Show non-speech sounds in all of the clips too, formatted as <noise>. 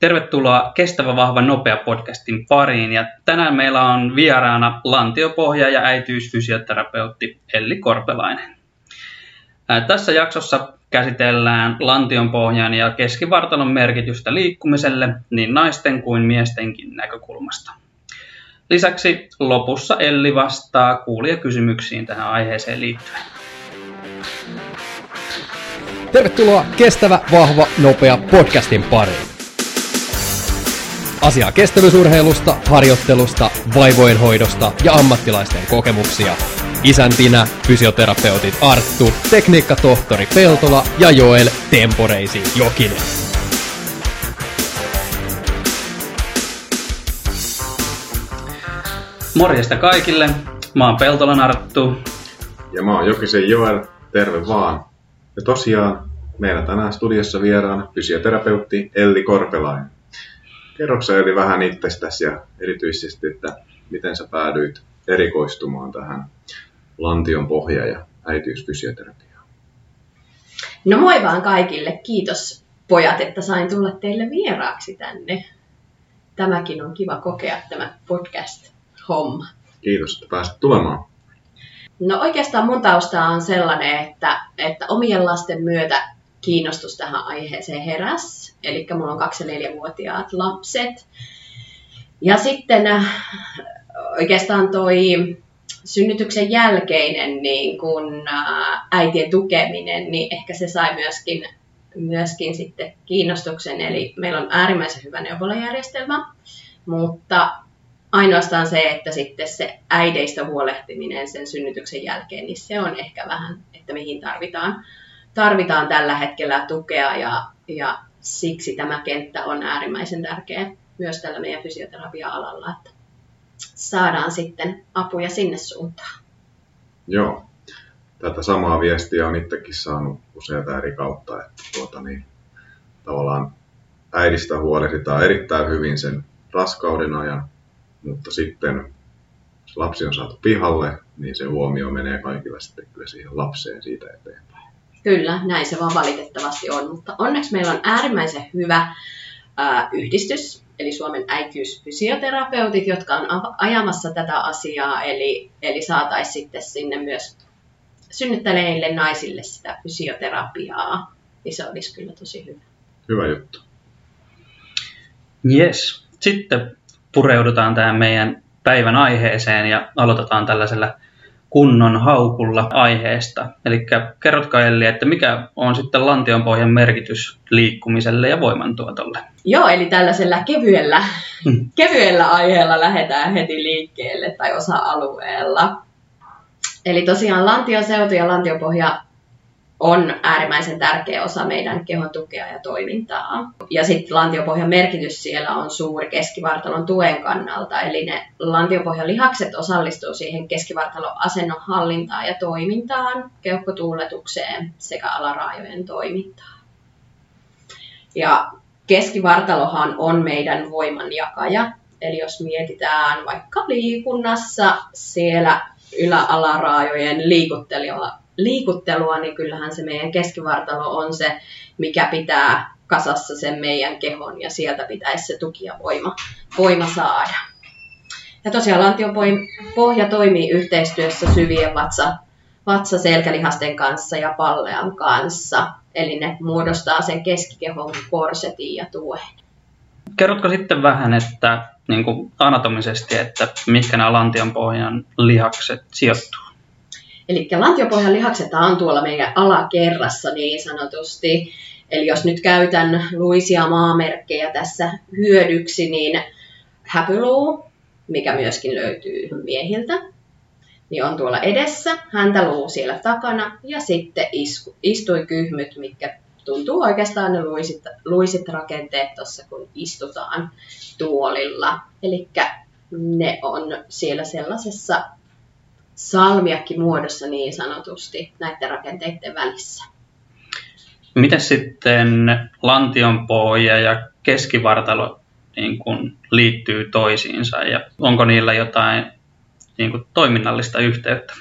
Tervetuloa Kestävä Vahva Nopea podcastin pariin. Ja tänään meillä on vieraana lantiopohja ja äitiysfysioterapeutti Elli Korpelainen. Tässä jaksossa käsitellään lantionpohjan ja keskivartalon merkitystä liikkumiselle niin naisten kuin miestenkin näkökulmasta. Lisäksi lopussa Elli vastaa kuulia kysymyksiin tähän aiheeseen liittyen. Tervetuloa Kestävä, Vahva, Nopea podcastin pariin. Asiaa kestävyysurheilusta, harjoittelusta, vaivojen hoidosta ja ammattilaisten kokemuksia. Isäntinä fysioterapeutit Arttu, tekniikkatohtori Peltola ja Joel Temporeisi Jokinen. Morjesta kaikille. Mä oon Peltolan Arttu. Ja mä oon Jokisen Joel. Terve vaan. Ja tosiaan meillä tänään studiossa vieraana fysioterapeutti Elli Korpelainen. Kerroksä Eli vähän itsestäsi ja erityisesti, että miten sä päädyit erikoistumaan tähän lantion pohja- ja äitiysfysioterapiaan? No moi vaan kaikille. Kiitos pojat, että sain tulla teille vieraaksi tänne. Tämäkin on kiva kokea tämä podcast-homma. Kiitos, että pääsit tulemaan. No oikeastaan mun tausta on sellainen, että, että omien lasten myötä kiinnostus tähän aiheeseen heräs. Eli mulla on 2-4-vuotiaat lapset. Ja sitten äh, oikeastaan toi synnytyksen jälkeinen niin kun, äh, äitien tukeminen, niin ehkä se sai myöskin, myöskin sitten kiinnostuksen. Eli meillä on äärimmäisen hyvä neuvolajärjestelmä, mutta ainoastaan se, että sitten se äideistä huolehtiminen sen synnytyksen jälkeen, niin se on ehkä vähän, että mihin tarvitaan tarvitaan tällä hetkellä tukea ja, ja siksi tämä kenttä on äärimmäisen tärkeä myös tällä meidän fysioterapia-alalla, että saadaan sitten apuja sinne suuntaan. Joo, tätä samaa viestiä on itsekin saanut useita eri kautta, että tuota niin, tavallaan äidistä huolehditaan erittäin hyvin sen raskauden ajan, mutta sitten jos lapsi on saatu pihalle, niin se huomio menee kaikilla sitten kyllä siihen lapseen siitä eteenpäin. Kyllä, näin se vaan valitettavasti on, mutta onneksi meillä on äärimmäisen hyvä ää, yhdistys, eli Suomen äitiysfysioterapeutit, jotka on ajamassa tätä asiaa, eli, eli saataisiin sitten sinne myös synnyttäneille naisille sitä fysioterapiaa, niin se olisi kyllä tosi hyvä. Hyvä juttu. Yes. Sitten pureudutaan tähän meidän päivän aiheeseen ja aloitetaan tällaisella kunnon haukulla aiheesta. Eli kerrotko Elli, että mikä on sitten lantionpohjan merkitys liikkumiselle ja voimantuotolle? Joo, eli tällaisella kevyellä, hmm. kevyellä aiheella lähdetään heti liikkeelle tai osa-alueella. Eli tosiaan lantioseutu ja lantiopohja on äärimmäisen tärkeä osa meidän kehon tukea ja toimintaa. Ja sitten lantiopohjan merkitys siellä on suuri keskivartalon tuen kannalta, eli ne lantiopohjan lihakset osallistuu siihen keskivartalon asennon hallintaan ja toimintaan, keuhkotuuletukseen sekä alaraajojen toimintaan. Ja keskivartalohan on meidän voimanjakaja, eli jos mietitään vaikka liikunnassa siellä ylä-alaraajojen liikuttelua, liikuttelua, niin kyllähän se meidän keskivartalo on se, mikä pitää kasassa sen meidän kehon ja sieltä pitäisi se tuki ja voima, voima saada. Ja tosiaan lantion pohja toimii yhteistyössä syvien vatsa, vatsa-selkälihasten kanssa ja pallean kanssa. Eli ne muodostaa sen keskikehon korsetin ja tuen. Kerrotko sitten vähän, että niin kuin anatomisesti, että mitkä nämä lantionpohjan lihakset sijoittuu? Eli lantiopohjan lihakset on tuolla meidän alakerrassa niin sanotusti. Eli jos nyt käytän luisia maamerkkejä tässä hyödyksi, niin häpyluu, mikä myöskin löytyy miehiltä, niin on tuolla edessä, häntä siellä takana ja sitten isku, istuikyhmyt, mitkä tuntuu oikeastaan ne luisit, luisit rakenteet tuossa, kun istutaan tuolilla. Eli ne on siellä sellaisessa salmiakki muodossa niin sanotusti näiden rakenteiden välissä. Miten sitten lantionpohja ja keskivartalo niin kuin liittyy toisiinsa ja onko niillä jotain niin kuin toiminnallista yhteyttä?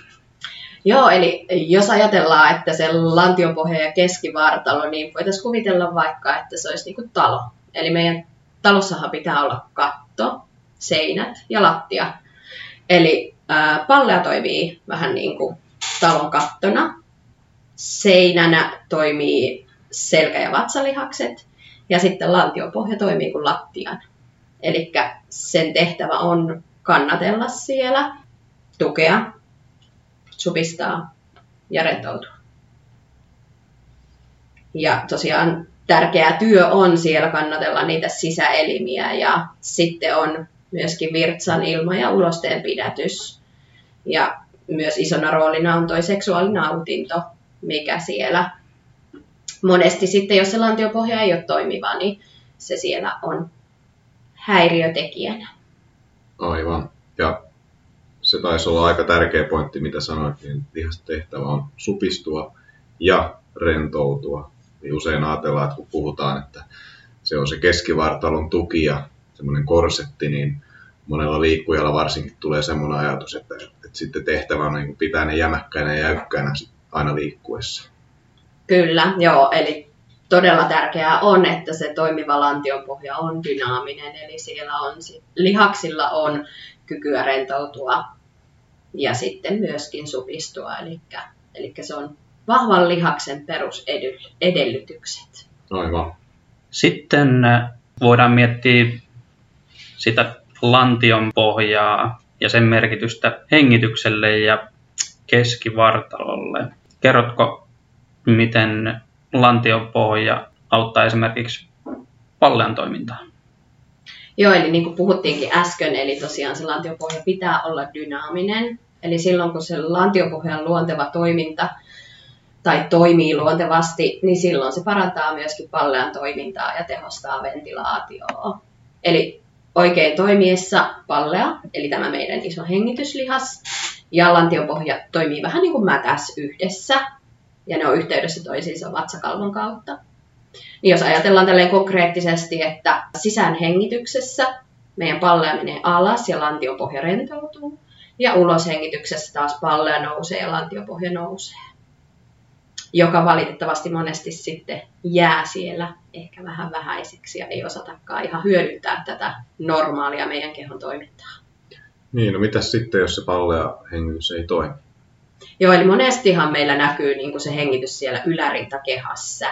Joo, eli jos ajatellaan, että se lantiopohja ja keskivartalo, niin voitaisiin kuvitella vaikka, että se olisi niin kuin talo. Eli meidän talossahan pitää olla katto, seinät ja lattia. Eli ää, pallea toimii vähän niin kuin talon kattona. Seinänä toimii selkä- ja vatsalihakset ja sitten lantiopohja toimii kuin lattian. Eli sen tehtävä on kannatella siellä, tukea, supistaa ja rentoutua. Ja tosiaan tärkeä työ on siellä kannatella niitä sisäelimiä ja sitten on myöskin virtsan ilma- ja ulosteen pidätys. Ja myös isona roolina on tuo seksuaalinautinto, mikä siellä monesti sitten, jos se lantiopohja ei ole toimiva, niin se siellä on häiriötekijänä. Aivan. Ja se taisi olla aika tärkeä pointti, mitä sanoit, niin lihastehtävä on supistua ja rentoutua. Niin usein ajatellaan, että kun puhutaan, että se on se keskivartalon tuki ja semmoinen korsetti, niin monella liikkujalla varsinkin tulee semmoinen ajatus, että, että sitten tehtävä on niin pitää ne jämäkkäinä ja jäykkänä aina liikkuessa. Kyllä, joo, eli todella tärkeää on, että se toimiva lantiopohja on dynaaminen, eli siellä on lihaksilla on kykyä rentoutua ja sitten myöskin supistua, eli, eli se on vahvan lihaksen perusedellytykset. Aivan. Sitten äh, voidaan miettiä sitä lantion pohjaa ja sen merkitystä hengitykselle ja keskivartalolle. Kerrotko, miten lantion pohja auttaa esimerkiksi pallean toimintaa? Joo, eli niin kuin puhuttiinkin äsken, eli tosiaan se lantiopohja pitää olla dynaaminen. Eli silloin kun se lantiopohjan luonteva toiminta tai toimii luontevasti, niin silloin se parantaa myöskin pallean toimintaa ja tehostaa ventilaatioa. Eli oikein toimiessa pallea, eli tämä meidän iso hengityslihas, ja lantiopohja toimii vähän niin kuin mätäs yhdessä, ja ne on yhteydessä toisiinsa vatsakalvon kautta. Niin jos ajatellaan tälleen konkreettisesti, että sisäänhengityksessä meidän pallea menee alas ja lantiopohja rentoutuu, ja uloshengityksessä taas pallea nousee ja lantiopohja nousee joka valitettavasti monesti sitten jää siellä ehkä vähän vähäiseksi ja ei osatakaan ihan hyödyntää tätä normaalia meidän kehon toimintaa. Niin, no mitä sitten, jos se pallea hengitys ei toimi? Joo, eli monestihan meillä näkyy niin kuin se hengitys siellä ylärintakehässä.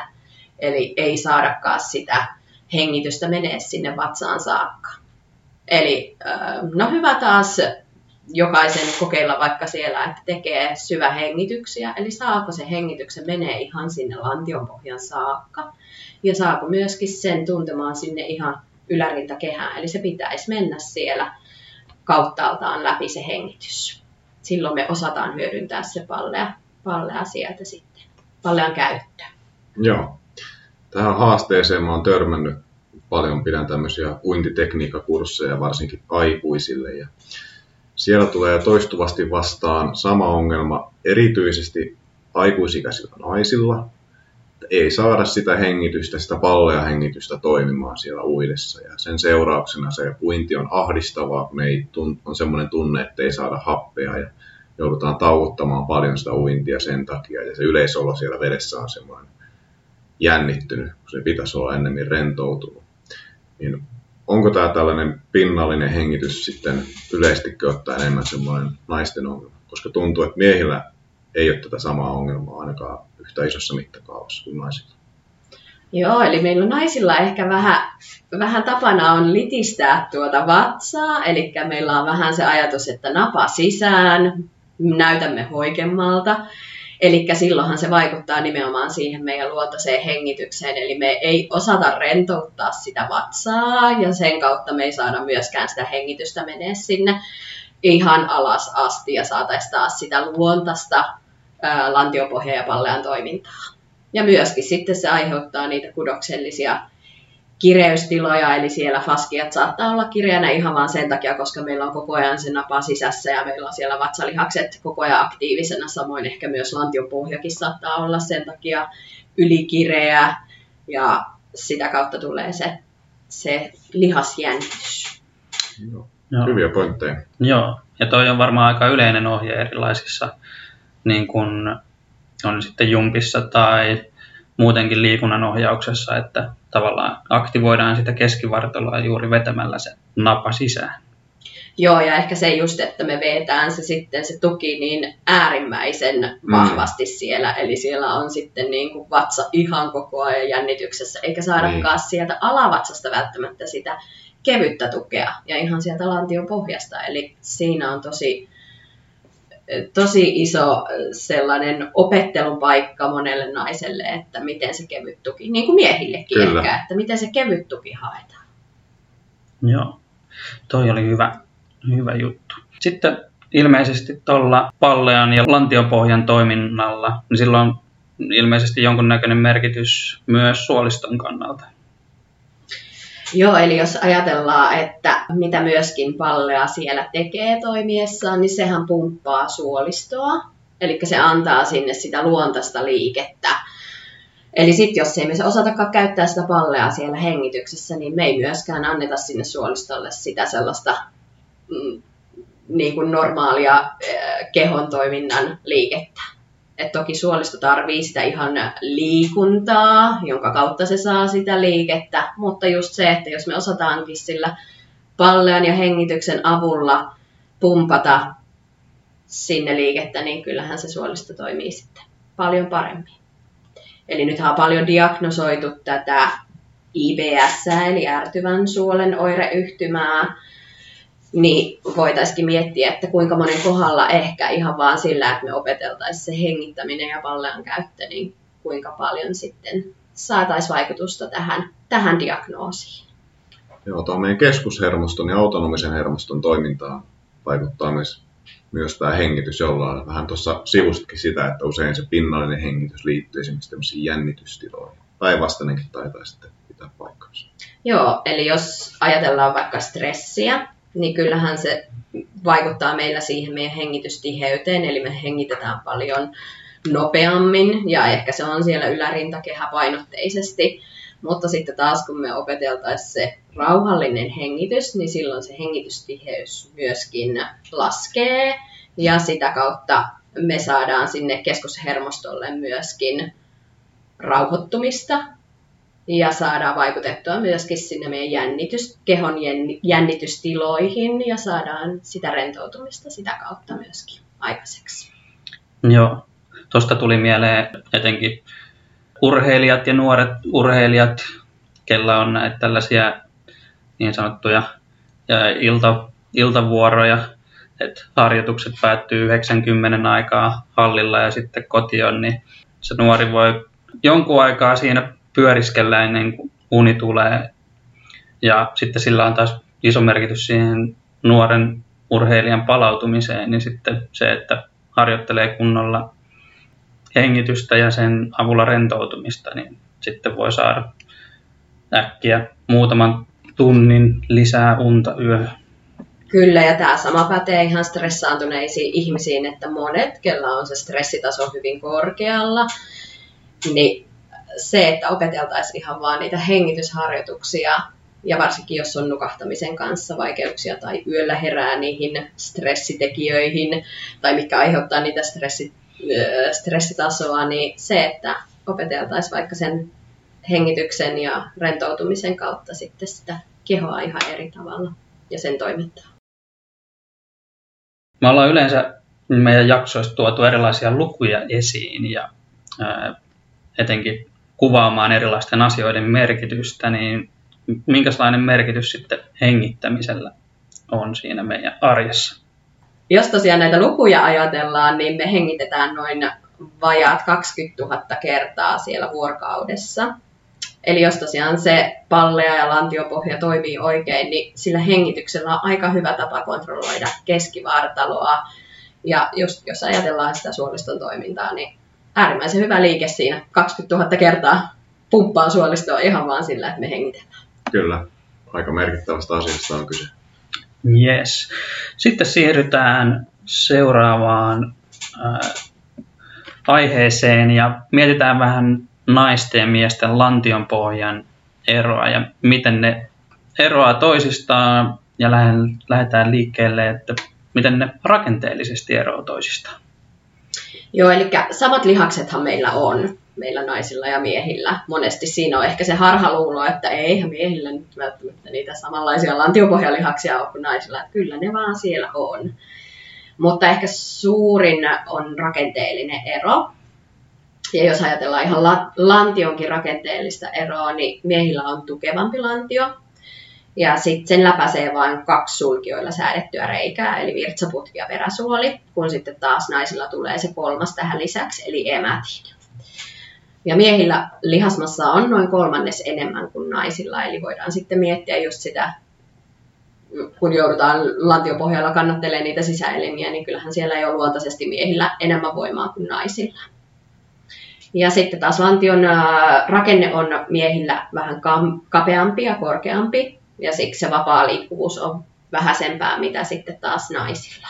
Eli ei saadakaan sitä hengitystä menee sinne vatsaan saakka. Eli no hyvä taas jokaisen kokeilla vaikka siellä, että tekee syvähengityksiä, eli saako se hengityksen menee ihan sinne lantionpohjan saakka, ja saako myöskin sen tuntemaan sinne ihan ylärintakehään, eli se pitäisi mennä siellä kauttaaltaan läpi se hengitys. Silloin me osataan hyödyntää se pallea, pallea sieltä sitten, pallean käyttöä. Joo. Tähän haasteeseen mä oon törmännyt paljon, pidän tämmöisiä uintitekniikkakursseja varsinkin aikuisille. Ja siellä tulee toistuvasti vastaan sama ongelma erityisesti aikuisikäisillä naisilla. Ei saada sitä hengitystä, sitä pallea hengitystä toimimaan siellä uidessa. Ja sen seurauksena se uinti on ahdistavaa, kun ei on semmoinen tunne, että ei saada happea ja joudutaan tauottamaan paljon sitä uintia sen takia. Ja se yleisolo siellä vedessä on semmoinen jännittynyt, kun se pitäisi olla ennemmin rentoutunut. Niin onko tämä tällainen pinnallinen hengitys sitten yleisesti ottaa enemmän semmoinen naisten ongelma? Koska tuntuu, että miehillä ei ole tätä samaa ongelmaa ainakaan yhtä isossa mittakaavassa kuin naisilla. Joo, eli meillä naisilla ehkä vähän, vähän tapana on litistää tuota vatsaa, eli meillä on vähän se ajatus, että napa sisään, näytämme hoikemmalta. Eli silloinhan se vaikuttaa nimenomaan siihen meidän luontaiseen hengitykseen, eli me ei osata rentouttaa sitä vatsaa ja sen kautta me ei saada myöskään sitä hengitystä menee sinne ihan alas asti ja saataisiin taas sitä luontaista lantiopohja- ja pallean toimintaa. Ja myöskin sitten se aiheuttaa niitä kudoksellisia kireystiloja, eli siellä faskiat saattaa olla kireänä ihan vaan sen takia, koska meillä on koko ajan se napa sisässä ja meillä on siellä vatsalihakset koko ajan aktiivisena, samoin ehkä myös lantiopohjakin saattaa olla sen takia ylikireä ja sitä kautta tulee se, se lihasjännitys. Joo. Joo. Hyviä pointteja. Joo, ja toi on varmaan aika yleinen ohje erilaisissa, niin kun on sitten jumpissa tai muutenkin liikunnan ohjauksessa, että tavallaan aktivoidaan sitä keskivartaloa juuri vetämällä se napa sisään. Joo, ja ehkä se just, että me vetään se sitten se tuki niin äärimmäisen mm. vahvasti mm. siellä, eli siellä on sitten niin kuin vatsa ihan koko ajan jännityksessä, eikä saadakaan niin. sieltä alavatsasta välttämättä sitä kevyttä tukea, ja ihan sieltä lantion pohjasta, eli siinä on tosi, tosi iso sellainen opettelun paikka monelle naiselle, että miten se kevyt tuki, niin kuin miehillekin Kyllä. ehkä, että miten se kevyt tuki haetaan. Joo, toi oli hyvä, hyvä juttu. Sitten ilmeisesti tuolla pallean ja lantiopohjan toiminnalla, niin sillä on ilmeisesti jonkunnäköinen merkitys myös suoliston kannalta. Joo, eli jos ajatellaan, että mitä myöskin pallea siellä tekee toimiessaan, niin sehän pumppaa suolistoa. Eli se antaa sinne sitä luontaista liikettä. Eli sitten jos ei me osatakaan käyttää sitä pallea siellä hengityksessä, niin me ei myöskään anneta sinne suolistolle sitä sellaista mm, niin kuin normaalia äh, kehon toiminnan liikettä. Et toki suolisto tarvii sitä ihan liikuntaa, jonka kautta se saa sitä liikettä, mutta just se, että jos me osataankin sillä pallean ja hengityksen avulla pumpata sinne liikettä, niin kyllähän se suolisto toimii sitten paljon paremmin. Eli nythän on paljon diagnosoitu tätä IBS, eli ärtyvän suolen oireyhtymää, niin voitaisiin miettiä, että kuinka monen kohdalla ehkä ihan vaan sillä, että me opeteltaisiin se hengittäminen ja pallean käyttö, niin kuinka paljon sitten saataisiin vaikutusta tähän, tähän diagnoosiin. Joo, tuo meidän keskushermoston ja autonomisen hermoston toimintaan vaikuttaa myös, myös tämä hengitys jollain vähän tuossa sivustakin sitä, että usein se pinnallinen hengitys liittyy esimerkiksi tämmöisiin jännitystiloihin. Päinvastainenkin taitaa sitten pitää paikkansa. Joo, eli jos ajatellaan vaikka stressiä, niin kyllähän se vaikuttaa meillä siihen meidän hengitystiheyteen, eli me hengitetään paljon nopeammin ja ehkä se on siellä ylärintakehä painotteisesti. Mutta sitten taas kun me opeteltaisiin se rauhallinen hengitys, niin silloin se hengitystiheys myöskin laskee ja sitä kautta me saadaan sinne keskushermostolle myöskin rauhoittumista ja saadaan vaikutettua myöskin sinne meidän jännitys, kehon jännitystiloihin ja saadaan sitä rentoutumista sitä kautta myöskin aikaiseksi. Joo, tuosta tuli mieleen etenkin urheilijat ja nuoret urheilijat, kellä on näitä tällaisia niin sanottuja ja ilta, iltavuoroja, että harjoitukset päättyy 90 aikaa hallilla ja sitten kotiin, niin se nuori voi jonkun aikaa siinä pyöriskellä ennen kuin uni tulee. Ja sitten sillä on taas iso merkitys siihen nuoren urheilijan palautumiseen, niin sitten se, että harjoittelee kunnolla hengitystä ja sen avulla rentoutumista, niin sitten voi saada äkkiä muutaman tunnin lisää unta yöhön. Kyllä, ja tämä sama pätee ihan stressaantuneisiin ihmisiin, että monet, kellä on se stressitaso hyvin korkealla, niin se, että opeteltaisiin ihan vaan niitä hengitysharjoituksia, ja varsinkin jos on nukahtamisen kanssa vaikeuksia tai yöllä herää niihin stressitekijöihin, tai mikä aiheuttaa niitä stressi, stressitasoa, niin se, että opeteltaisiin vaikka sen hengityksen ja rentoutumisen kautta sitten sitä kehoa ihan eri tavalla ja sen toimintaa. Me ollaan yleensä meidän jaksoista tuotu erilaisia lukuja esiin ja etenkin kuvaamaan erilaisten asioiden merkitystä, niin minkälainen merkitys sitten hengittämisellä on siinä meidän arjessa? Jos tosiaan näitä lukuja ajatellaan, niin me hengitetään noin vajaat 20 000 kertaa siellä vuorokaudessa. Eli jos tosiaan se pallea ja lantiopohja toimii oikein, niin sillä hengityksellä on aika hyvä tapa kontrolloida keskivartaloa. Ja just jos ajatellaan sitä suoliston toimintaa, niin äärimmäisen hyvä liike siinä. 20 000 kertaa pumppaa suolistoa ihan vaan sillä, että me hengitellään. Kyllä, aika merkittävästä asiasta on kyse. Yes. Sitten siirrytään seuraavaan äh, aiheeseen ja mietitään vähän naisten ja miesten lantionpohjan eroa ja miten ne eroaa toisistaan ja lähdetään liikkeelle, että miten ne rakenteellisesti eroavat toisistaan. Joo, eli samat lihaksethan meillä on. meillä naisilla ja miehillä. Monesti siinä on ehkä se harhaluulo, että eihän miehillä nyt välttämättä niitä samanlaisia lantiopohjalihaksia ole kuin naisilla. Kyllä ne vaan siellä on. Mutta ehkä suurin on rakenteellinen ero. Ja jos ajatellaan ihan lantionkin rakenteellista eroa, niin miehillä on tukevampi lantio, ja sitten sen läpäisee vain kaksi sulkioilla säädettyä reikää, eli virtsaputki ja peräsuoli, kun sitten taas naisilla tulee se kolmas tähän lisäksi, eli emätin. Ja miehillä lihasmassa on noin kolmannes enemmän kuin naisilla, eli voidaan sitten miettiä just sitä, kun joudutaan lantiopohjalla kannattelemaan niitä sisäelimiä, niin kyllähän siellä ei ole luontaisesti miehillä enemmän voimaa kuin naisilla. Ja sitten taas lantion rakenne on miehillä vähän kapeampi ja korkeampi, ja siksi se vapaa liikkuvuus on vähäisempää mitä sitten taas naisilla.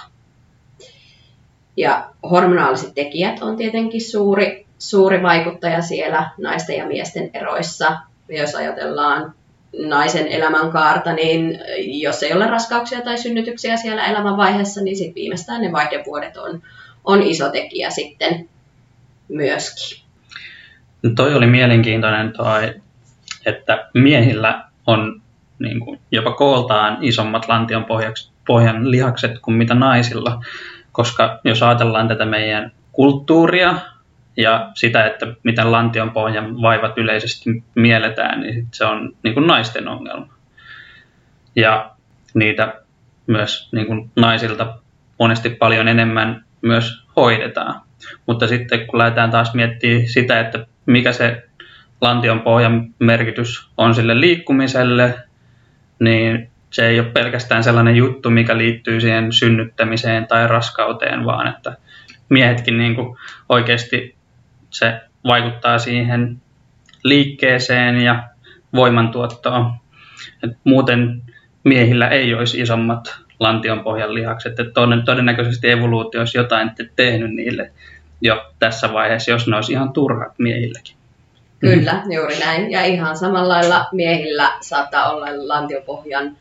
Ja hormonaaliset tekijät on tietenkin suuri, suuri vaikuttaja siellä naisten ja miesten eroissa. Jos ajatellaan naisen elämänkaarta, niin jos ei ole raskauksia tai synnytyksiä siellä elämänvaiheessa, niin sitten viimeistään ne vaihdevuodet on, on iso tekijä sitten myöskin. No toi oli mielenkiintoinen toi, että miehillä on niin kuin jopa kooltaan isommat lantion pohjaksi, pohjan lihakset kuin mitä naisilla, koska jos ajatellaan tätä meidän kulttuuria ja sitä, että miten lantion pohjan vaivat yleisesti mielletään, niin se on niin kuin naisten ongelma. Ja niitä myös niin kuin naisilta monesti paljon enemmän myös hoidetaan. Mutta sitten kun lähdetään taas miettimään sitä, että mikä se lantion pohjan merkitys on sille liikkumiselle niin se ei ole pelkästään sellainen juttu, mikä liittyy siihen synnyttämiseen tai raskauteen, vaan että miehetkin niin kuin oikeasti se vaikuttaa siihen liikkeeseen ja voimantuottoon. Et muuten miehillä ei olisi isommat lantionpohjan lihakset. Et todennäköisesti evoluutio olisi jotain tehnyt niille jo tässä vaiheessa, jos ne olisi ihan turhat miehilläkin. Kyllä, juuri näin. Ja ihan samalla lailla miehillä saattaa olla lantiopohjan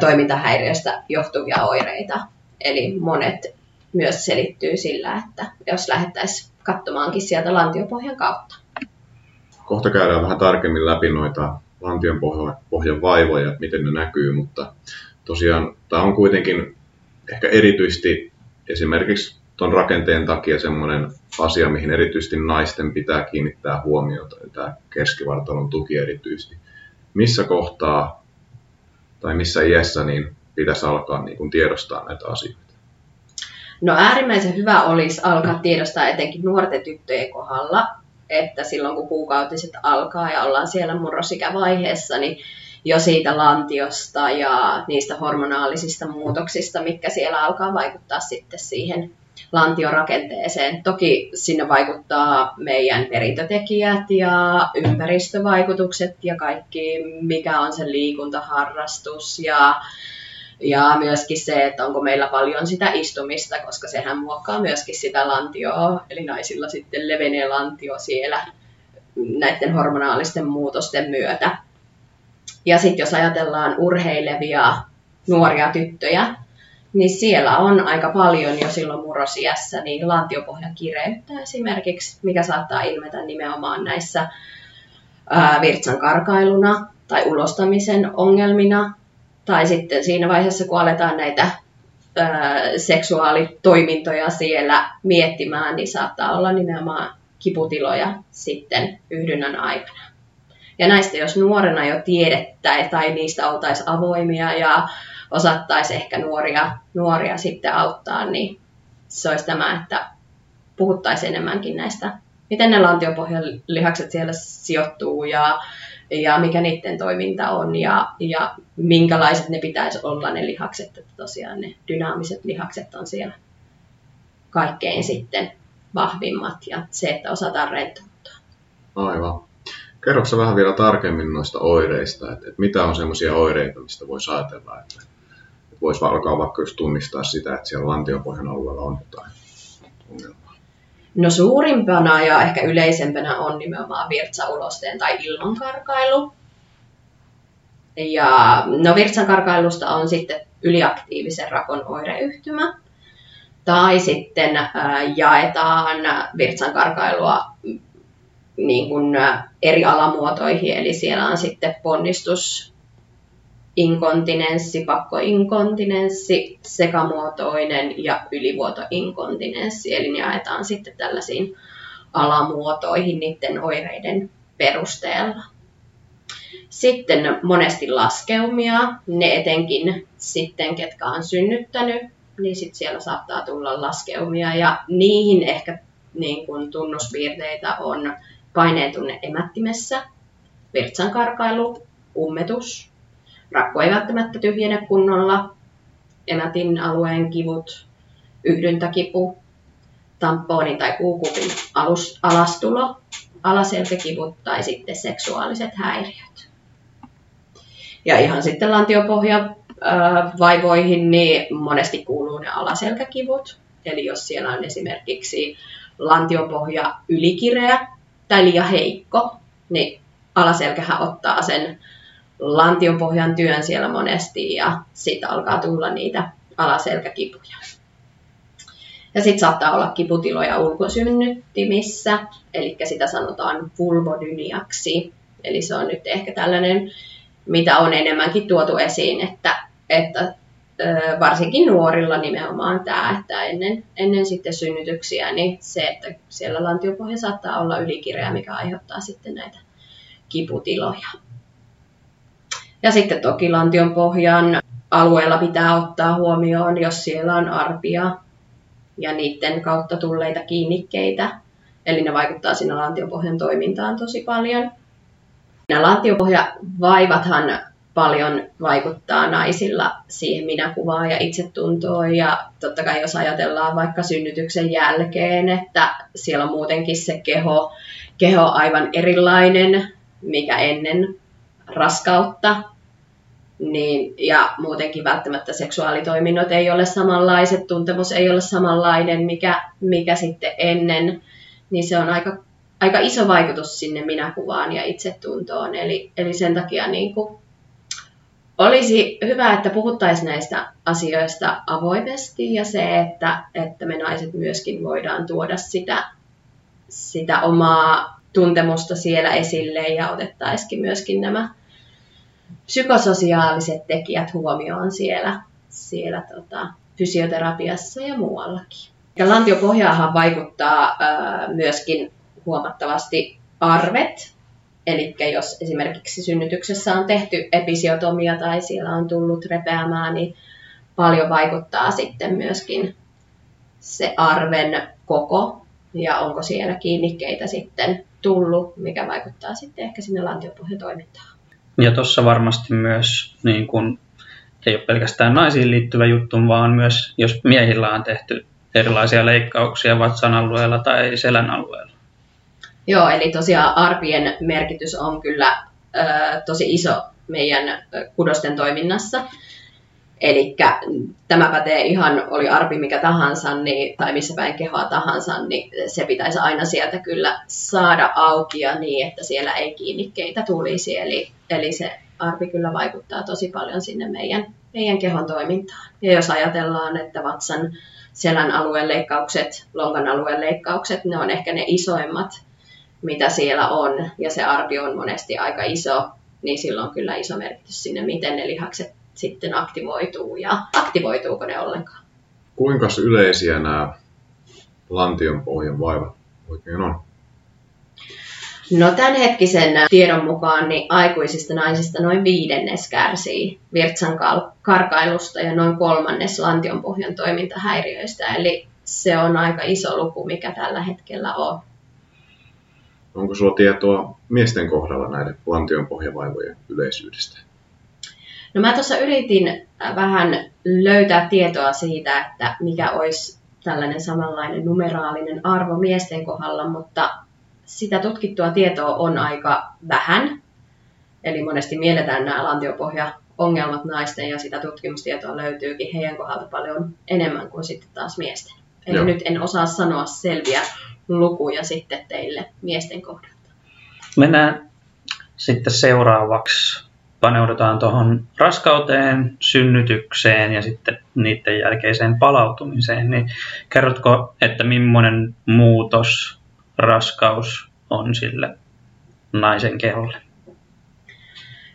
toimintahäiriöstä johtuvia oireita. Eli monet myös selittyy sillä, että jos lähettäisiin katsomaankin sieltä lantiopohjan kautta. Kohta käydään vähän tarkemmin läpi noita lantion pohjan vaivoja, että miten ne näkyy, mutta tosiaan tämä on kuitenkin ehkä erityisesti esimerkiksi tuon rakenteen takia semmoinen asia, mihin erityisesti naisten pitää kiinnittää huomiota, tämä keskivartalon tuki erityisesti. Missä kohtaa tai missä iässä niin pitäisi alkaa niin kuin tiedostaa näitä asioita? No äärimmäisen hyvä olisi alkaa tiedostaa etenkin nuorten tyttöjen kohdalla, että silloin kun kuukautiset alkaa ja ollaan siellä murrosikävaiheessa, niin jo siitä lantiosta ja niistä hormonaalisista muutoksista, mitkä siellä alkaa vaikuttaa sitten siihen lantiorakenteeseen. Toki sinne vaikuttaa meidän perintötekijät ja ympäristövaikutukset ja kaikki, mikä on se liikuntaharrastus ja, ja myöskin se, että onko meillä paljon sitä istumista, koska sehän muokkaa myöskin sitä lantioa, eli naisilla sitten levenee lantio siellä näiden hormonaalisten muutosten myötä. Ja sitten jos ajatellaan urheilevia nuoria tyttöjä, niin siellä on aika paljon jo silloin murrosiässä niin lantiopohjan kireyttä esimerkiksi, mikä saattaa ilmetä nimenomaan näissä ää, virtsan karkailuna tai ulostamisen ongelmina, tai sitten siinä vaiheessa, kun aletaan näitä ää, seksuaalitoimintoja siellä miettimään, niin saattaa olla nimenomaan kiputiloja sitten yhdynnän aikana. Ja näistä jos nuorena jo tiedettäisiin tai niistä oltaisiin avoimia ja osattaisi ehkä nuoria, nuoria sitten auttaa, niin se olisi tämä, että puhuttaisiin enemmänkin näistä, miten ne lantiopohjan lihakset siellä sijoittuu ja, ja mikä niiden toiminta on ja, ja minkälaiset ne pitäisi olla ne lihakset, että tosiaan ne dynaamiset lihakset on siellä kaikkein sitten vahvimmat ja se, että osataan rentouttaa. Aivan. Kerroksä vähän vielä tarkemmin noista oireista, että, että mitä on semmoisia oireita, mistä voi ajatella, että voisi alkaa vaikka just tunnistaa sitä, että siellä lantiopohjan alueella on jotain ongelmaa? No suurimpana ja ehkä yleisempänä on nimenomaan virtsaulosteen tai ilmankarkailu. Ja no virtsankarkailusta on sitten yliaktiivisen rakon oireyhtymä. Tai sitten äh, jaetaan virtsankarkailua niin kuin eri alamuotoihin, eli siellä on sitten ponnistus, inkontinenssi, pakkoinkontinenssi, sekamuotoinen ja ylivuotoinkontinenssi, eli ne jaetaan sitten tällaisiin alamuotoihin niiden oireiden perusteella. Sitten monesti laskeumia, ne etenkin sitten, ketkä on synnyttänyt, niin sitten siellä saattaa tulla laskeumia ja niihin ehkä niin kun tunnuspiirteitä on paineen tunne emättimessä, virtsankarkailu, ummetus, rakko ei välttämättä tyhjene kunnolla, emätin alueen kivut, yhdyntäkipu, tampoonin tai kuukupin alus, alastulo, alaselkäkivut tai sitten seksuaaliset häiriöt. Ja ihan sitten lantiopohja vaivoihin, niin monesti kuuluu ne alaselkäkivut. Eli jos siellä on esimerkiksi lantiopohja ylikireä tai liian heikko, niin alaselkähän ottaa sen lantiopohjan työn siellä monesti ja sitten alkaa tulla niitä alaselkäkipuja. Ja sitten saattaa olla kiputiloja ulkosynnyttimissä, eli sitä sanotaan vulvodyniaksi. Eli se on nyt ehkä tällainen, mitä on enemmänkin tuotu esiin, että, että varsinkin nuorilla nimenomaan tämä, että ennen, ennen sitten synnytyksiä, niin se, että siellä lantiopohja saattaa olla ylikireä, mikä aiheuttaa sitten näitä kiputiloja. Ja sitten toki lantion pohjan alueella pitää ottaa huomioon, jos siellä on arpia ja niiden kautta tulleita kiinnikkeitä. Eli ne vaikuttaa sinne lantiopohjan toimintaan tosi paljon. Nämä lantiopohjavaivathan paljon vaikuttaa naisilla siihen minäkuvaan ja itsetuntoon. Ja totta kai jos ajatellaan vaikka synnytyksen jälkeen, että siellä on muutenkin se keho, keho aivan erilainen, mikä ennen raskautta, niin, ja muutenkin välttämättä seksuaalitoiminnot ei ole samanlaiset, tuntemus ei ole samanlainen, mikä, mikä sitten ennen, niin se on aika, aika iso vaikutus sinne minäkuvaan ja itsetuntoon. Eli, eli sen takia niin kuin olisi hyvä, että puhuttaisiin näistä asioista avoimesti ja se, että, että me naiset myöskin voidaan tuoda sitä, sitä omaa tuntemusta siellä esille ja otettaisiin myöskin nämä psykososiaaliset tekijät huomioon siellä, siellä tota, fysioterapiassa ja muuallakin. Ja lantiopohjaahan vaikuttaa ää, myöskin huomattavasti arvet, Eli jos esimerkiksi synnytyksessä on tehty episiotomia tai siellä on tullut repeämää, niin paljon vaikuttaa sitten myöskin se arven koko ja onko siellä kiinnikkeitä sitten tullut, mikä vaikuttaa sitten ehkä sinne lantiopohjan toimintaan. Ja tuossa varmasti myös niin kun, ei ole pelkästään naisiin liittyvä juttu, vaan myös jos miehillä on tehty erilaisia leikkauksia vatsan alueella tai selän alueella. Joo, eli tosiaan arpien merkitys on kyllä ö, tosi iso meidän kudosten toiminnassa. Eli tämä pätee ihan, oli arpi mikä tahansa niin, tai missä päin kehoa tahansa, niin se pitäisi aina sieltä kyllä saada auki ja niin, että siellä ei kiinnikkeitä tulisi. Eli, eli se arpi kyllä vaikuttaa tosi paljon sinne meidän, meidän kehon toimintaan. Ja jos ajatellaan, että vatsan selän alueen leikkaukset, lonkan alueen leikkaukset, ne on ehkä ne isoimmat, mitä siellä on, ja se arpi on monesti aika iso, niin silloin on kyllä iso merkitys sinne, miten ne lihakset sitten aktivoituu ja aktivoituuko ne ollenkaan. Kuinka yleisiä nämä lantion pohjan vaivat oikein on? No tämänhetkisen tiedon mukaan niin aikuisista naisista noin viidennes kärsii virtsan karkailusta ja noin kolmannes lantion pohjan toimintahäiriöistä. Eli se on aika iso luku, mikä tällä hetkellä on. Onko sulla tietoa miesten kohdalla näiden lantionpohjavaivojen yleisyydestä? No mä tuossa yritin vähän löytää tietoa siitä, että mikä olisi tällainen samanlainen numeraalinen arvo miesten kohdalla, mutta sitä tutkittua tietoa on aika vähän. Eli monesti mielletään nämä lantiopohja-ongelmat naisten ja sitä tutkimustietoa löytyykin heidän kohdalta paljon enemmän kuin sitten taas miesten. Eli Joo. nyt en osaa sanoa selviä lukuja sitten teille miesten kohdalta. Mennään sitten seuraavaksi paneudutaan tuohon raskauteen, synnytykseen ja sitten niiden jälkeiseen palautumiseen, niin kerrotko, että millainen muutos raskaus on sille naisen keholle.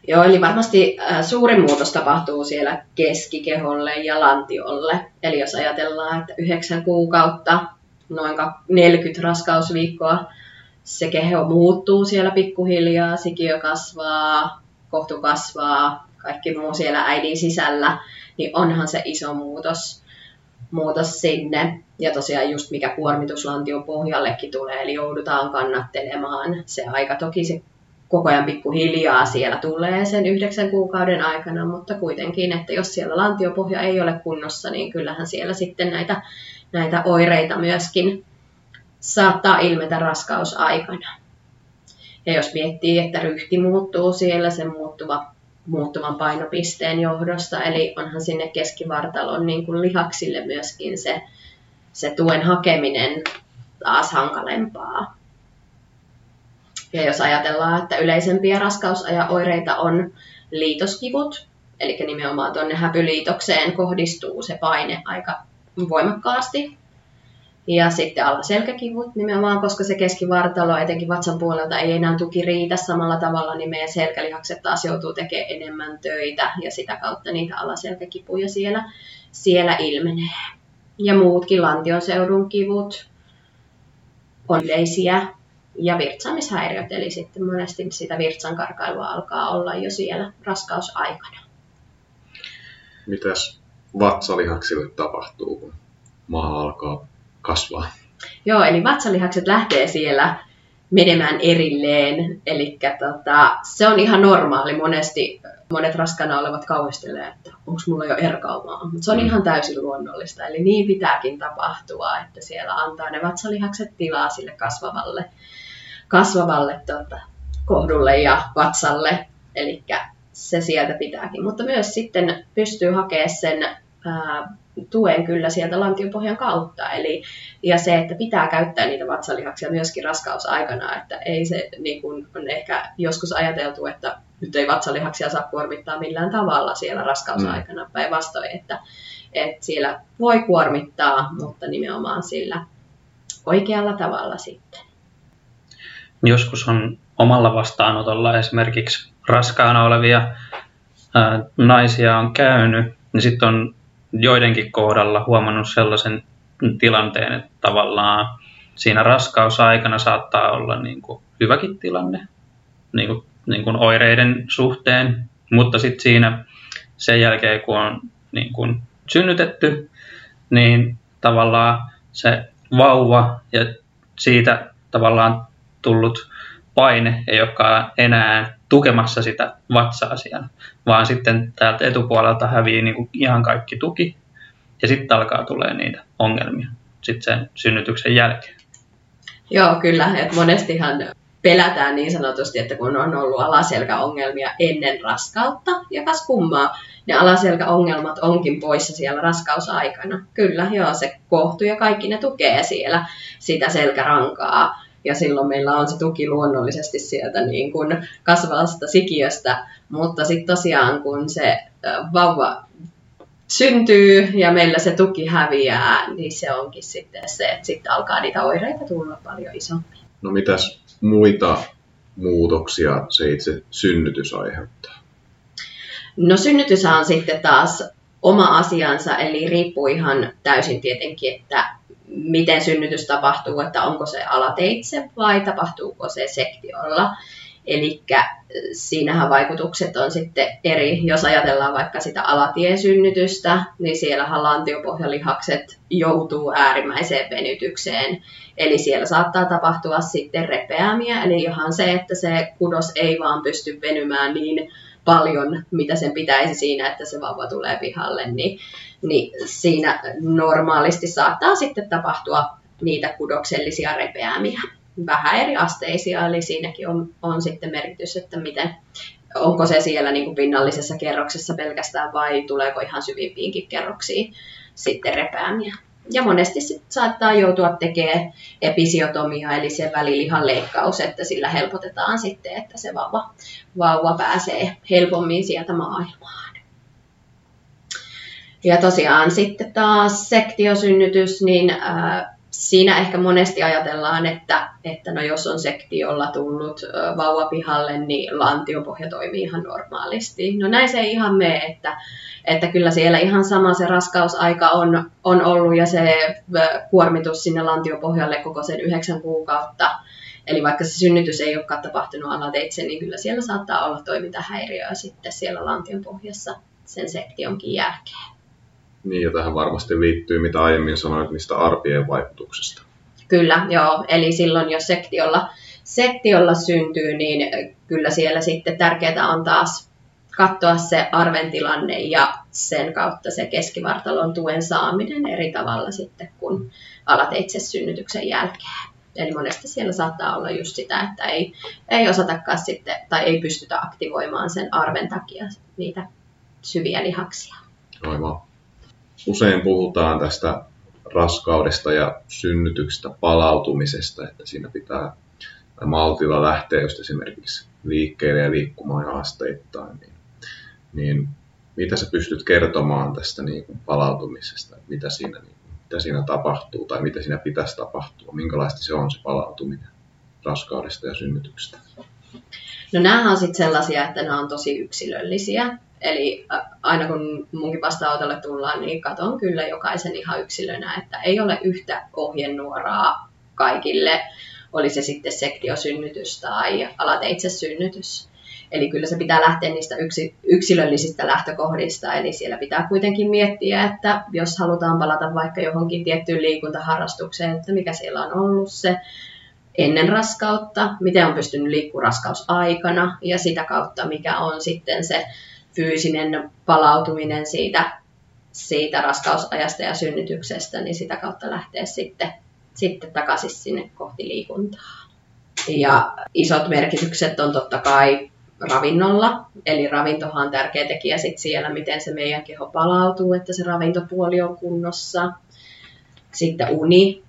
Joo, eli varmasti äh, suurin muutos tapahtuu siellä keskikeholle ja lantiolle. Eli jos ajatellaan, että yhdeksän kuukautta, noin 40 raskausviikkoa, se keho muuttuu siellä pikkuhiljaa, sikiö kasvaa, kohtu kasvaa, kaikki muu siellä äidin sisällä, niin onhan se iso muutos, muutos sinne. Ja tosiaan just mikä kuormitus lantion pohjallekin tulee, eli joudutaan kannattelemaan. Se aika toki se koko ajan pikkuhiljaa siellä tulee sen yhdeksän kuukauden aikana, mutta kuitenkin, että jos siellä lantiopohja ei ole kunnossa, niin kyllähän siellä sitten näitä, näitä oireita myöskin saattaa ilmetä raskausaikana. Ja jos miettii, että ryhti muuttuu siellä sen muuttuva, muuttuvan painopisteen johdosta, eli onhan sinne keskivartalon niin kuin lihaksille myöskin se, se tuen hakeminen taas hankalempaa. Ja jos ajatellaan, että yleisempiä raskausajan oireita on liitoskivut, eli nimenomaan tuonne häpyliitokseen kohdistuu se paine aika voimakkaasti. Ja sitten alaselkäkivut nimenomaan, koska se keskivartalo, etenkin vatsan puolelta, ei enää tuki riitä samalla tavalla, niin meidän selkälihakset taas joutuu tekemään enemmän töitä ja sitä kautta niitä alaselkäkipuja siellä, siellä ilmenee. Ja muutkin lantionseudun kivut on yleisiä ja virtsaamishäiriöt, eli sitten monesti sitä virtsan karkailua alkaa olla jo siellä raskausaikana. Mitäs vatsalihaksille tapahtuu, kun maa alkaa kasvaa? Joo, eli vatsalihakset lähtee siellä menemään erilleen. Eli tota, se on ihan normaali. Monesti monet raskana olevat kauhistelee, että onko mulla jo erkaumaa. Mutta se on mm. ihan täysin luonnollista. Eli niin pitääkin tapahtua, että siellä antaa ne vatsalihakset tilaa sille kasvavalle kasvavalle tota, kohdulle ja vatsalle, eli se sieltä pitääkin. Mutta myös sitten pystyy hakemaan sen ää, tuen kyllä sieltä lantiopohjan kautta. Eli, ja se, että pitää käyttää niitä vatsalihaksia myöskin raskausaikana, että ei se niin kuin on ehkä joskus ajateltu, että nyt ei vatsalihaksia saa kuormittaa millään tavalla siellä raskausaikana, mm. päinvastoin, että, että siellä voi kuormittaa, mutta nimenomaan sillä oikealla tavalla sitten joskus on omalla vastaanotolla esimerkiksi raskaana olevia ää, naisia on käynyt, niin sitten on joidenkin kohdalla huomannut sellaisen tilanteen, että tavallaan siinä raskausaikana saattaa olla niin kuin hyväkin tilanne niin kuin, niin kuin oireiden suhteen, mutta sitten siinä sen jälkeen, kun on niin kuin synnytetty, niin tavallaan se vauva ja siitä tavallaan tullut paine ei olekaan enää tukemassa sitä vatsaa siellä, vaan sitten täältä etupuolelta hävii niin kuin ihan kaikki tuki ja sitten alkaa tulee niitä ongelmia sitten sen synnytyksen jälkeen. Joo, kyllä. Et monestihan pelätään niin sanotusti, että kun on ollut alaselkäongelmia ennen raskautta, ja kas kummaa, ne alaselkäongelmat onkin poissa siellä raskausaikana. Kyllä, joo, se kohtu ja kaikki ne tukee siellä sitä selkärankaa ja silloin meillä on se tuki luonnollisesti sieltä niin kuin kasvavasta sikiöstä, mutta sitten tosiaan kun se vauva syntyy ja meillä se tuki häviää, niin se onkin sitten se, että sitten alkaa niitä oireita tulla paljon isommin. No mitäs muita muutoksia se itse synnytys aiheuttaa? No synnytys on sitten taas oma asiansa, eli riippuu ihan täysin tietenkin, että miten synnytys tapahtuu, että onko se alateitse vai tapahtuuko se sektiolla. Eli siinähän vaikutukset on sitten eri. Jos ajatellaan vaikka sitä alatiesynnytystä, niin siellähän lantiopohjalihakset joutuu äärimmäiseen venytykseen. Eli siellä saattaa tapahtua sitten repeämiä, eli ihan se, että se kudos ei vaan pysty venymään niin paljon, mitä sen pitäisi siinä, että se vauva tulee pihalle, niin, niin siinä normaalisti saattaa sitten tapahtua niitä kudoksellisia repeämiä. Vähän eri asteisia, eli siinäkin on, on sitten merkitys, että miten, onko se siellä niin kuin pinnallisessa kerroksessa pelkästään vai tuleeko ihan syvimpiinkin kerroksiin sitten repäämiä. Ja monesti sit saattaa joutua tekemään episiotomia, eli se välilihan leikkaus, että sillä helpotetaan sitten, että se vauva, vauva pääsee helpommin sieltä maailmaan. Ja tosiaan sitten taas sektiosynnytys, niin äh, siinä ehkä monesti ajatellaan, että, että no jos on sektiolla tullut vauvapihalle, niin lantiopohja toimii ihan normaalisti. No näin se ei ihan mene, että, että kyllä siellä ihan sama se raskausaika on, on ollut ja se kuormitus sinne lantiopohjalle koko sen yhdeksän kuukautta. Eli vaikka se synnytys ei olekaan tapahtunut alateitse, niin kyllä siellä saattaa olla toimintahäiriöä sitten siellä lantion pohjassa sen sektionkin jälkeen. Niin, ja tähän varmasti liittyy, mitä aiemmin sanoit, niistä arpien vaikutuksista. Kyllä, joo. Eli silloin, jos sektiolla, sektiolla syntyy, niin kyllä siellä sitten tärkeää on taas katsoa se arven tilanne ja sen kautta se keskivartalon tuen saaminen eri tavalla sitten kuin alateitse synnytyksen jälkeen. Eli monesti siellä saattaa olla just sitä, että ei, ei osatakaan sitten tai ei pystytä aktivoimaan sen arven takia niitä syviä lihaksia. Aivan. Usein puhutaan tästä raskaudesta ja synnytyksestä palautumisesta, että siinä pitää maltilla lähteä just esimerkiksi liikkeelle ja liikkumaan ja asteittain. Niin, niin mitä sä pystyt kertomaan tästä niin kuin palautumisesta, mitä siinä, niin, mitä siinä tapahtuu tai mitä siinä pitäisi tapahtua, minkälaista se on se palautuminen raskaudesta ja synnytyksestä? No nämä on sitten sellaisia, että nämä on tosi yksilöllisiä. Eli aina kun munkin vastaanotolle tullaan, niin katon kyllä jokaisen ihan yksilönä, että ei ole yhtä ohjenuoraa kaikille, oli se sitten sektiosynnytys tai alateitse synnytys. Eli kyllä se pitää lähteä niistä yksi, yksilöllisistä lähtökohdista, eli siellä pitää kuitenkin miettiä, että jos halutaan palata vaikka johonkin tiettyyn liikuntaharrastukseen, että mikä siellä on ollut se ennen raskautta, miten on pystynyt liikkumaan raskausaikana ja sitä kautta mikä on sitten se fyysinen palautuminen siitä, siitä raskausajasta ja synnytyksestä, niin sitä kautta lähtee sitten, sitten takaisin sinne kohti liikuntaa. Ja isot merkitykset on totta kai ravinnolla, eli ravintohan on tärkeä tekijä sit siellä, miten se meidän keho palautuu, että se ravintopuoli on kunnossa. Sitten uni,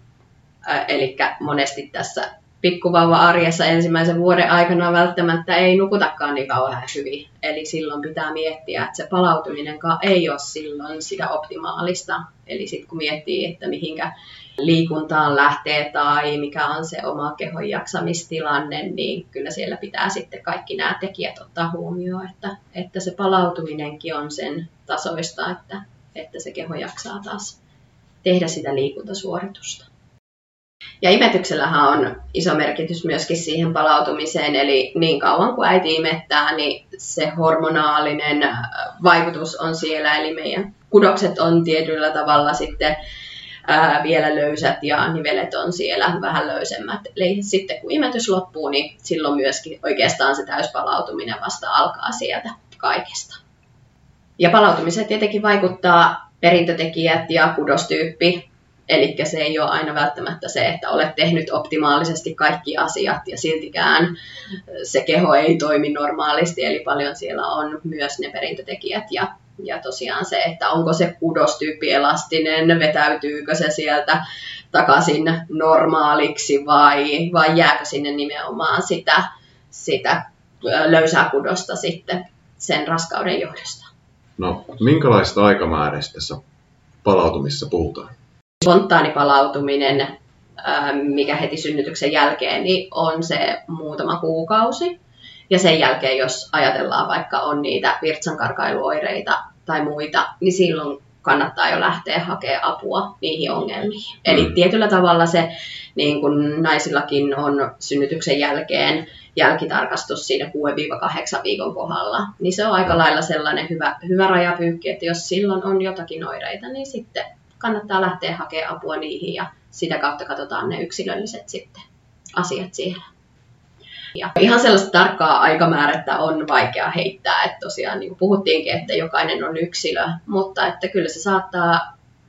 eli monesti tässä pikkuvauva-arjessa ensimmäisen vuoden aikana välttämättä ei nukutakaan niin kauhean hyvin. Eli silloin pitää miettiä, että se palautuminen ei ole silloin sitä optimaalista. Eli sitten kun miettii, että mihinkä liikuntaan lähtee tai mikä on se oma kehon jaksamistilanne, niin kyllä siellä pitää sitten kaikki nämä tekijät ottaa huomioon, että, että se palautuminenkin on sen tasoista, että, että se keho jaksaa taas tehdä sitä liikuntasuoritusta. Ja imetyksellähän on iso merkitys myöskin siihen palautumiseen, eli niin kauan kuin äiti imettää, niin se hormonaalinen äh, vaikutus on siellä, eli meidän kudokset on tietyllä tavalla sitten ää, äh, vielä löysät ja nivelet on siellä vähän löysemmät. Eli sitten kun imetys loppuu, niin silloin myöskin oikeastaan se täyspalautuminen vasta alkaa sieltä kaikesta. Ja palautumiseen tietenkin vaikuttaa perintötekijät ja kudostyyppi, Eli se ei ole aina välttämättä se, että olet tehnyt optimaalisesti kaikki asiat ja siltikään se keho ei toimi normaalisti, eli paljon siellä on myös ne perintötekijät ja, ja tosiaan se, että onko se kudostyyppi elastinen, vetäytyykö se sieltä takaisin normaaliksi vai, vai jääkö sinne nimenomaan sitä, sitä löysää kudosta sitten sen raskauden johdosta. No, minkälaista aikamääräistä tässä palautumissa puhutaan? Spontaani palautuminen, mikä heti synnytyksen jälkeen, niin on se muutama kuukausi. Ja sen jälkeen, jos ajatellaan vaikka on niitä virtsankarkailuoireita tai muita, niin silloin kannattaa jo lähteä hakemaan apua niihin ongelmiin. Mm. Eli tietyllä tavalla se, niin kuin naisillakin on synnytyksen jälkeen jälkitarkastus siinä 6-8 viikon kohdalla, niin se on aika lailla sellainen hyvä, hyvä rajapyykki, että jos silloin on jotakin oireita, niin sitten kannattaa lähteä hakemaan apua niihin ja sitä kautta katsotaan ne yksilölliset sitten asiat siellä. Ja ihan sellaista tarkkaa aikamäärättä on vaikea heittää, että tosiaan niin kuin puhuttiinkin, että jokainen on yksilö, mutta että kyllä se saattaa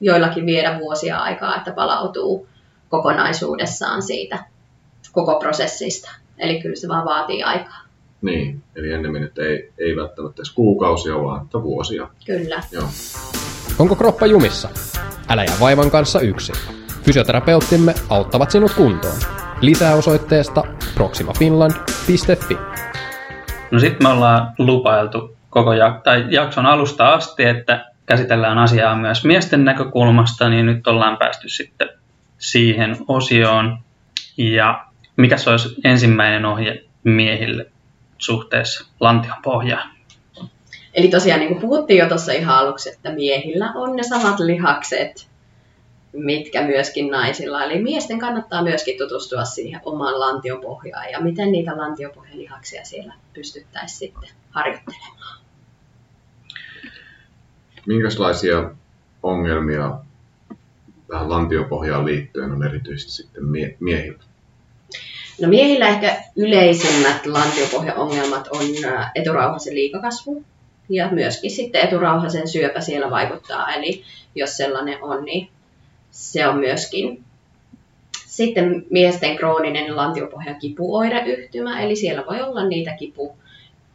joillakin viedä vuosia aikaa, että palautuu kokonaisuudessaan siitä koko prosessista. Eli kyllä se vaan vaatii aikaa. Niin, eli ennemmin, että ei, ei välttämättä edes kuukausia, vaan että vuosia. Kyllä. Joo. Onko kroppa jumissa? Älä jää vaivan kanssa yksin. Fysioterapeuttimme auttavat sinut kuntoon. Lisää osoitteesta proximafinland.fi. No sitten me ollaan lupailtu koko jak- tai jakson alusta asti, että käsitellään asiaa myös miesten näkökulmasta, niin nyt ollaan päästy sitten siihen osioon. Ja mikä se olisi ensimmäinen ohje miehille suhteessa lantion pohjaan? Eli tosiaan niin kuin puhuttiin jo tuossa ihan aluksi, että miehillä on ne samat lihakset, mitkä myöskin naisilla. Eli miesten kannattaa myöskin tutustua siihen omaan lantiopohjaan ja miten niitä lantiopohjalihaksia siellä pystyttäisiin sitten harjoittelemaan. Minkälaisia ongelmia tähän lantiopohjaan liittyen on erityisesti sitten mie- miehillä? No miehillä ehkä yleisimmät lantiopohjaongelmat on eturauhasen liikakasvu ja myöskin sitten eturauhasen syöpä siellä vaikuttaa. Eli jos sellainen on, niin se on myöskin sitten miesten krooninen lantiopohjan kipuoireyhtymä, eli siellä voi olla niitä kipu,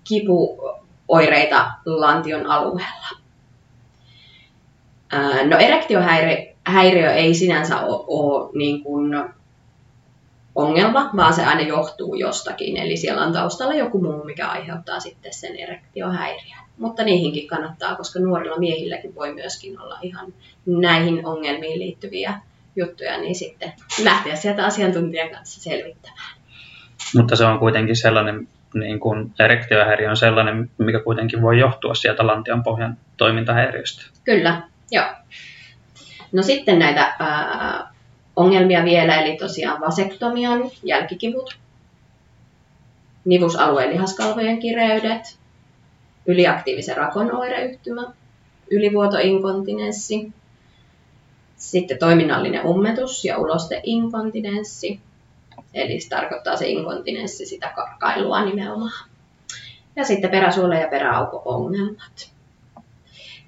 kipuoireita lantion alueella. No erektiohäiriö ei sinänsä ole, ole niin kuin ongelma, vaan se aina johtuu jostakin. Eli siellä on taustalla joku muu, mikä aiheuttaa sitten sen erektiohäiriön. Mutta niihinkin kannattaa, koska nuorilla miehilläkin voi myöskin olla ihan näihin ongelmiin liittyviä juttuja, niin sitten lähteä sieltä asiantuntijan kanssa selvittämään. Mutta se on kuitenkin sellainen, niin kuin erektiohäiriö on sellainen, mikä kuitenkin voi johtua sieltä lantion pohjan toimintahäiriöstä. Kyllä, joo. No sitten näitä ää, ongelmia vielä, eli tosiaan vasektomian jälkikivut, nivusalueen lihaskalvojen kireydet, yliaktiivisen rakon oireyhtymä, ylivuotoinkontinenssi, sitten toiminnallinen ummetus ja ulosteinkontinenssi, eli se tarkoittaa se inkontinenssi sitä karkailua nimenomaan. Ja sitten peräsuolen ja peräauko-ongelmat.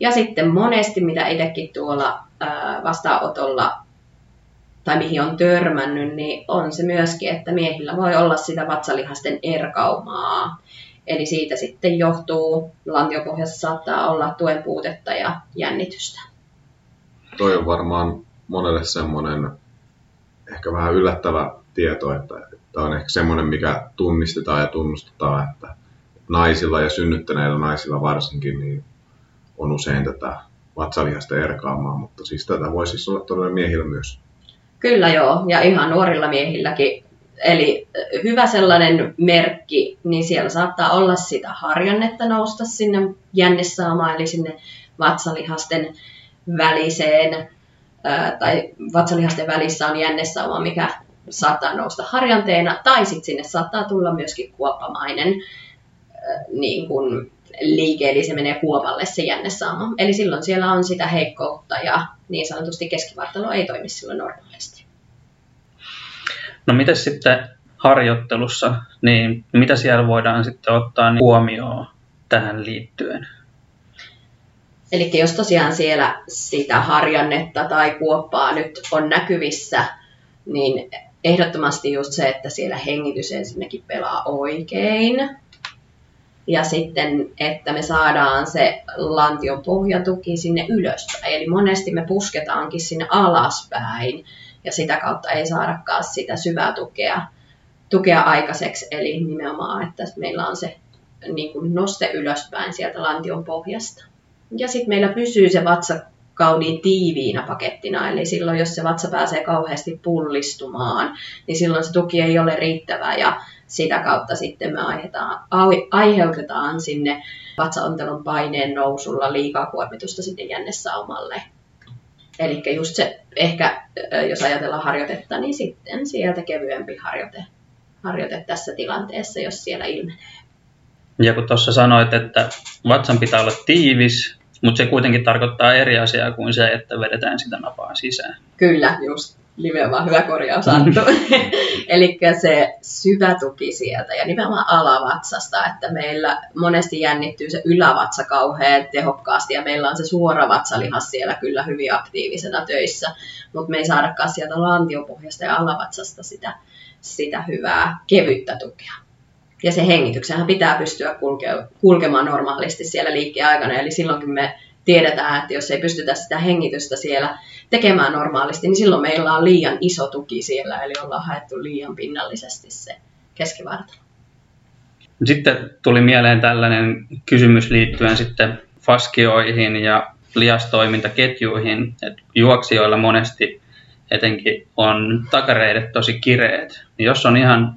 Ja sitten monesti, mitä itsekin tuolla vastaanotolla tai mihin on törmännyt, niin on se myöskin, että miehillä voi olla sitä vatsalihasten erkaumaa. Eli siitä sitten johtuu, lantiopohjassa saattaa olla tuen puutetta ja jännitystä. Toi on varmaan monelle semmoinen ehkä vähän yllättävä tieto, että tämä on ehkä semmoinen, mikä tunnistetaan ja tunnustetaan, että naisilla ja synnyttäneillä naisilla varsinkin niin on usein tätä vatsalihasta erkaamaa, mutta siis tätä voi siis olla todella miehillä myös. Kyllä joo, ja ihan nuorilla miehilläkin. Eli hyvä sellainen merkki, niin siellä saattaa olla sitä harjannetta nousta sinne jännesaamaan, eli sinne vatsalihasten väliseen, tai vatsalihasten välissä on jännesaama, mikä saattaa nousta harjanteena, tai sitten sinne saattaa tulla myöskin kuoppamainen niin kuin liike, eli se menee kuopalle se jännesaama. Eli silloin siellä on sitä heikkoutta ja niin sanotusti keskivartalo ei toimi silloin normaalisti. No miten sitten harjoittelussa, niin mitä siellä voidaan sitten ottaa huomioon tähän liittyen? Eli jos tosiaan siellä sitä harjannetta tai kuoppaa nyt on näkyvissä, niin ehdottomasti just se, että siellä hengitys ensinnäkin pelaa oikein. Ja sitten, että me saadaan se lantion pohjatuki sinne ylöspäin. Eli monesti me pusketaankin sinne alaspäin ja sitä kautta ei saadakaan sitä syvää tukea, tukea aikaiseksi. Eli nimenomaan, että meillä on se niin kuin noste ylöspäin sieltä lantion pohjasta. Ja sitten meillä pysyy se vatsa kauniin tiiviinä pakettina, eli silloin jos se vatsa pääsee kauheasti pullistumaan, niin silloin se tuki ei ole riittävä ja sitä kautta sitten me aiheutetaan sinne vatsaontelon paineen nousulla liikaa kuormitusta sinne jännesaumalle. Eli just se ehkä, jos ajatellaan harjoitetta, niin sitten sieltä kevyempi harjoite, harjoite tässä tilanteessa, jos siellä ilmenee. Ja kun tuossa sanoit, että vatsan pitää olla tiivis, mutta se kuitenkin tarkoittaa eri asiaa kuin se, että vedetään sitä napaa sisään. Kyllä, just nimenomaan hyvä korjaus Anttu. <laughs> Eli se syvä tuki sieltä ja nimenomaan alavatsasta, että meillä monesti jännittyy se ylävatsa kauhean tehokkaasti ja meillä on se suora vatsalihas siellä kyllä hyvin aktiivisena töissä, mutta me ei saadakaan sieltä lantiopohjasta ja alavatsasta sitä, sitä hyvää kevyttä tukea. Ja se hengityksenhän pitää pystyä kulke- kulkemaan normaalisti siellä liikkeen aikana, eli silloinkin me tiedetään, että jos ei pystytä sitä hengitystä siellä tekemään normaalisti, niin silloin meillä on liian iso tuki siellä, eli ollaan haettu liian pinnallisesti se keskivartalo. Sitten tuli mieleen tällainen kysymys liittyen sitten faskioihin ja liastoimintaketjuihin, että juoksijoilla monesti etenkin on takareidet tosi kireet. Jos on ihan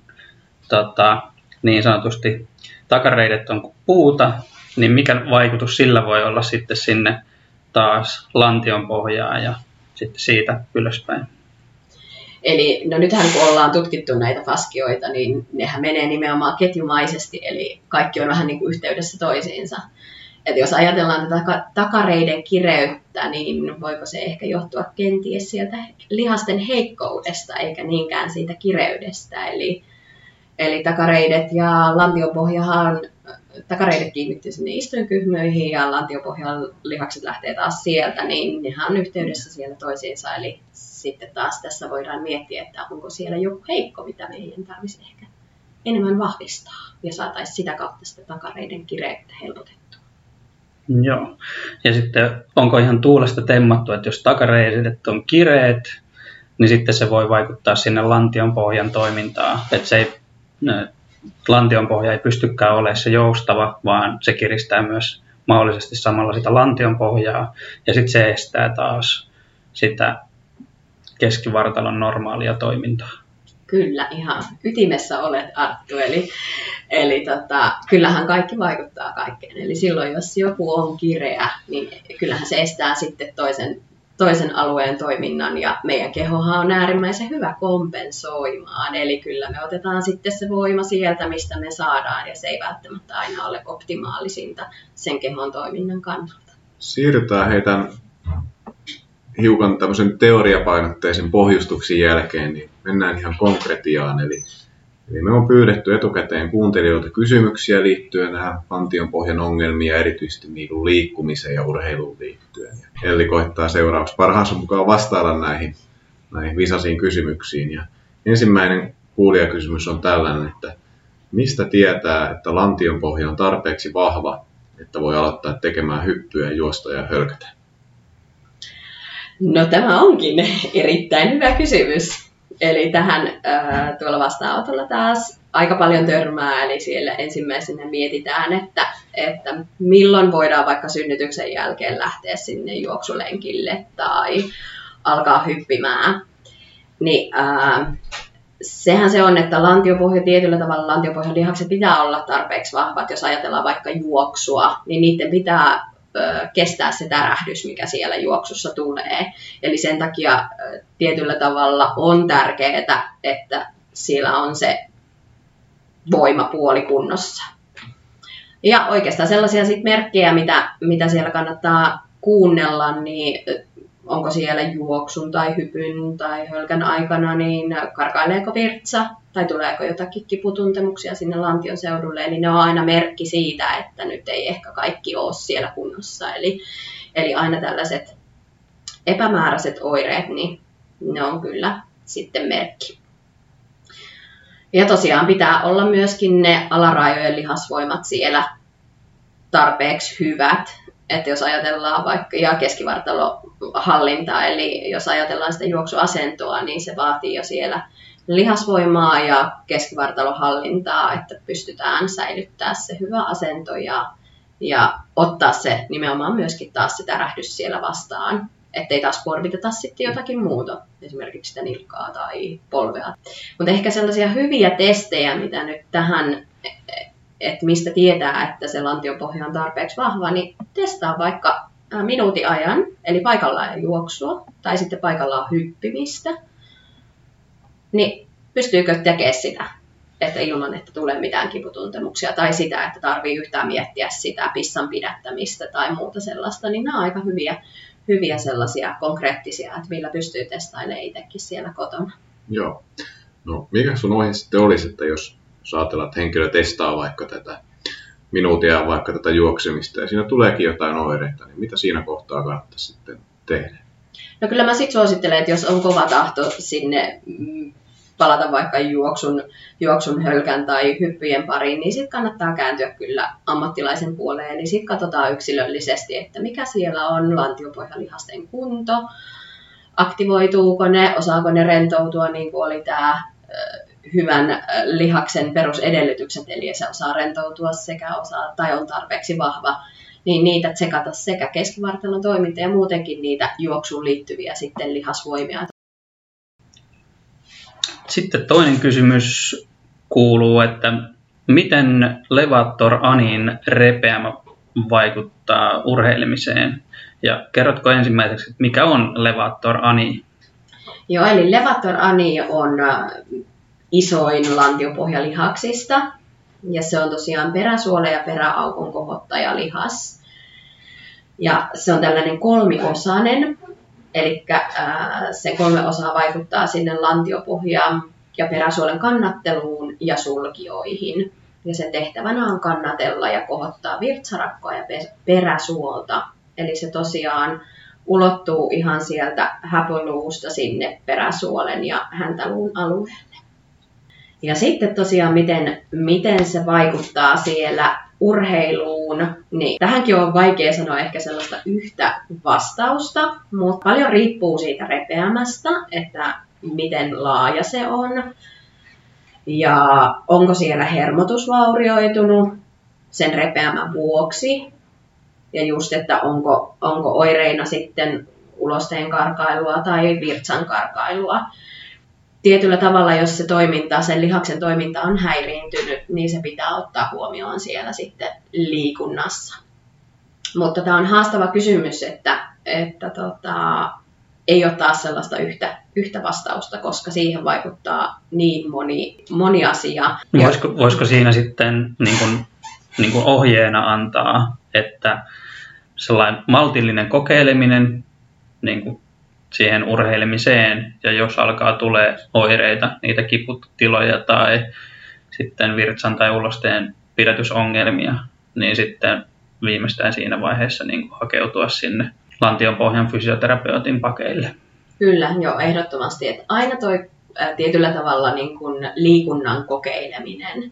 tota, niin sanotusti takareidet on kuin puuta, niin mikä vaikutus sillä voi olla sitten sinne taas lantion pohjaan ja sitten siitä ylöspäin. Eli no nythän kun ollaan tutkittu näitä faskioita, niin nehän menee nimenomaan ketjumaisesti, eli kaikki on vähän niin kuin yhteydessä toisiinsa. Et jos ajatellaan tätä takareiden kireyttä, niin voiko se ehkä johtua kenties sieltä lihasten heikkoudesta, eikä niinkään siitä kireydestä. Eli, eli takareidet ja lantiopohjahan, takareidet kiinnittyy sinne istuinkyhmyihin ja lantiopohjan lihakset lähtee taas sieltä, niin nehän on yhteydessä siellä toisiinsa. Eli sitten taas tässä voidaan miettiä, että onko siellä joku heikko, mitä meidän tarvitsisi ehkä enemmän vahvistaa ja saataisiin sitä kautta sitä takareiden kireyttä helpotettua. Joo. Ja sitten onko ihan tuulesta temmattu, että jos takareidet on kireet, niin sitten se voi vaikuttaa sinne lantion pohjan toimintaan. Että se ei, lantion pohja ei pystykään olemaan se joustava, vaan se kiristää myös mahdollisesti samalla sitä lantion pohjaa. Ja sitten se estää taas sitä keskivartalon normaalia toimintaa. Kyllä, ihan ytimessä olet Arttu. Eli, eli tota, kyllähän kaikki vaikuttaa kaikkeen. Eli silloin, jos joku on kireä, niin kyllähän se estää sitten toisen, toisen alueen toiminnan. Ja meidän kehohan on äärimmäisen hyvä kompensoimaan. Eli kyllä me otetaan sitten se voima sieltä, mistä me saadaan. Ja se ei välttämättä aina ole optimaalisinta sen kehon toiminnan kannalta. Siirrytään heidän hiukan tämmöisen teoriapainotteisen pohjustuksen jälkeen, niin mennään ihan konkretiaan. Eli, eli me on pyydetty etukäteen kuuntelijoilta kysymyksiä liittyen tähän pohjan ongelmiin ja erityisesti niin liikkumiseen ja urheiluun liittyen. Ja Elli koittaa seuraavaksi parhaansa mukaan vastailla näihin, näihin visasiin kysymyksiin. Ja ensimmäinen kuulijakysymys on tällainen, että mistä tietää, että lantion pohja on tarpeeksi vahva, että voi aloittaa tekemään hyppyä, juosta ja hölkätä? No tämä onkin erittäin hyvä kysymys. Eli tähän äh, tuolla vastaanotolla taas aika paljon törmää, eli siellä ensimmäisenä mietitään, että, että milloin voidaan vaikka synnytyksen jälkeen lähteä sinne juoksulenkille tai alkaa hyppimään. Niin, äh, sehän se on, että lantiopohja tietyllä tavalla lantiopohjan lihakset pitää olla tarpeeksi vahvat, jos ajatellaan vaikka juoksua, niin niiden pitää kestää se tärähdys, mikä siellä juoksussa tulee. Eli sen takia tietyllä tavalla on tärkeää, että siellä on se voimapuoli kunnossa. Ja oikeastaan sellaisia sit merkkejä, mitä, mitä siellä kannattaa kuunnella, niin onko siellä juoksun tai hypyn tai hölkän aikana, niin karkaileeko virtsa tai tuleeko jotakin kiputuntemuksia sinne lantion seudulle. Eli ne on aina merkki siitä, että nyt ei ehkä kaikki ole siellä kunnossa. Eli, eli aina tällaiset epämääräiset oireet, niin ne on kyllä sitten merkki. Ja tosiaan pitää olla myöskin ne alarajojen lihasvoimat siellä tarpeeksi hyvät, että jos ajatellaan vaikka ja keskivartalohallintaa, eli jos ajatellaan sitä juoksuasentoa, niin se vaatii jo siellä lihasvoimaa ja keskivartalohallintaa, että pystytään säilyttää se hyvä asento ja, ja ottaa se nimenomaan myöskin taas se tärähdys siellä vastaan, ettei taas kuormiteta sitten jotakin muuta, esimerkiksi sitä nilkkaa tai polvea. Mutta ehkä sellaisia hyviä testejä, mitä nyt tähän että mistä tietää, että se lantiopohja on tarpeeksi vahva, niin testaa vaikka minuutin ajan, eli paikallaan juoksua, tai sitten paikallaan hyppimistä, niin pystyykö tekemään sitä, että ilman, että tulee mitään kiputuntemuksia, tai sitä, että tarvii yhtään miettiä sitä pissan pidättämistä tai muuta sellaista, niin nämä on aika hyviä, hyviä sellaisia konkreettisia, että millä pystyy testailemaan itsekin siellä kotona. Joo. No, mikä sun ohje sitten olisi, että jos jos ajatellaan, että henkilö testaa vaikka tätä minuutia, vaikka tätä juoksemista, ja siinä tuleekin jotain oireita, niin mitä siinä kohtaa kannattaisi sitten tehdä? No kyllä mä sitten suosittelen, että jos on kova tahto sinne mm, palata vaikka juoksun, juoksun hölkän tai hyppyjen pariin, niin sitten kannattaa kääntyä kyllä ammattilaisen puoleen. Eli sitten katsotaan yksilöllisesti, että mikä siellä on lantiopohjalihasten kunto, aktivoituuko ne, osaako ne rentoutua, niin kuin oli tämä hyvän lihaksen perusedellytykset, eli se osaa rentoutua sekä osaa tai on tarpeeksi vahva, niin niitä tsekata sekä keskivartalon toiminta ja muutenkin niitä juoksuun liittyviä sitten lihasvoimia Sitten toinen kysymys kuuluu, että miten Levator Anin repeämä vaikuttaa urheilemiseen? Ja kerrotko ensimmäiseksi, mikä on Levator Ani? Joo, eli Levator Ani on isoin lantiopohjalihaksista. Ja se on tosiaan peräsuole ja peräaukon kohottajalihas. Ja se on tällainen kolmiosainen, eli se kolme osaa vaikuttaa sinne lantiopohjaan ja peräsuolen kannatteluun ja sulkioihin. Ja sen tehtävänä on kannatella ja kohottaa virtsarakkoa ja peräsuolta. Eli se tosiaan ulottuu ihan sieltä häpöluusta sinne peräsuolen ja häntäluun alueelle. Ja sitten tosiaan, miten, miten se vaikuttaa siellä urheiluun, niin tähänkin on vaikea sanoa ehkä sellaista yhtä vastausta, mutta paljon riippuu siitä repeämästä, että miten laaja se on. Ja onko siellä hermotus vaurioitunut sen repeämän vuoksi? Ja just, että onko, onko oireina sitten ulosteen karkailua tai virtsan karkailua tietyllä tavalla, jos se toiminta, sen lihaksen toiminta on häiriintynyt, niin se pitää ottaa huomioon siellä sitten liikunnassa. Mutta tämä on haastava kysymys, että, että tota, ei ole taas sellaista yhtä, yhtä vastausta, koska siihen vaikuttaa niin moni, moni asia. Voisiko, voisiko siinä sitten niin kuin, niin kuin ohjeena antaa, että sellainen maltillinen kokeileminen niin kuin siihen urheilemiseen, ja jos alkaa tulee oireita, niitä kiputiloja tai sitten virtsan tai ulosteen pidätysongelmia, niin sitten viimeistään siinä vaiheessa niin hakeutua sinne lantion pohjan fysioterapeutin pakeille. Kyllä, joo, ehdottomasti. Että aina toi ää, tietyllä tavalla niin kuin liikunnan kokeileminen.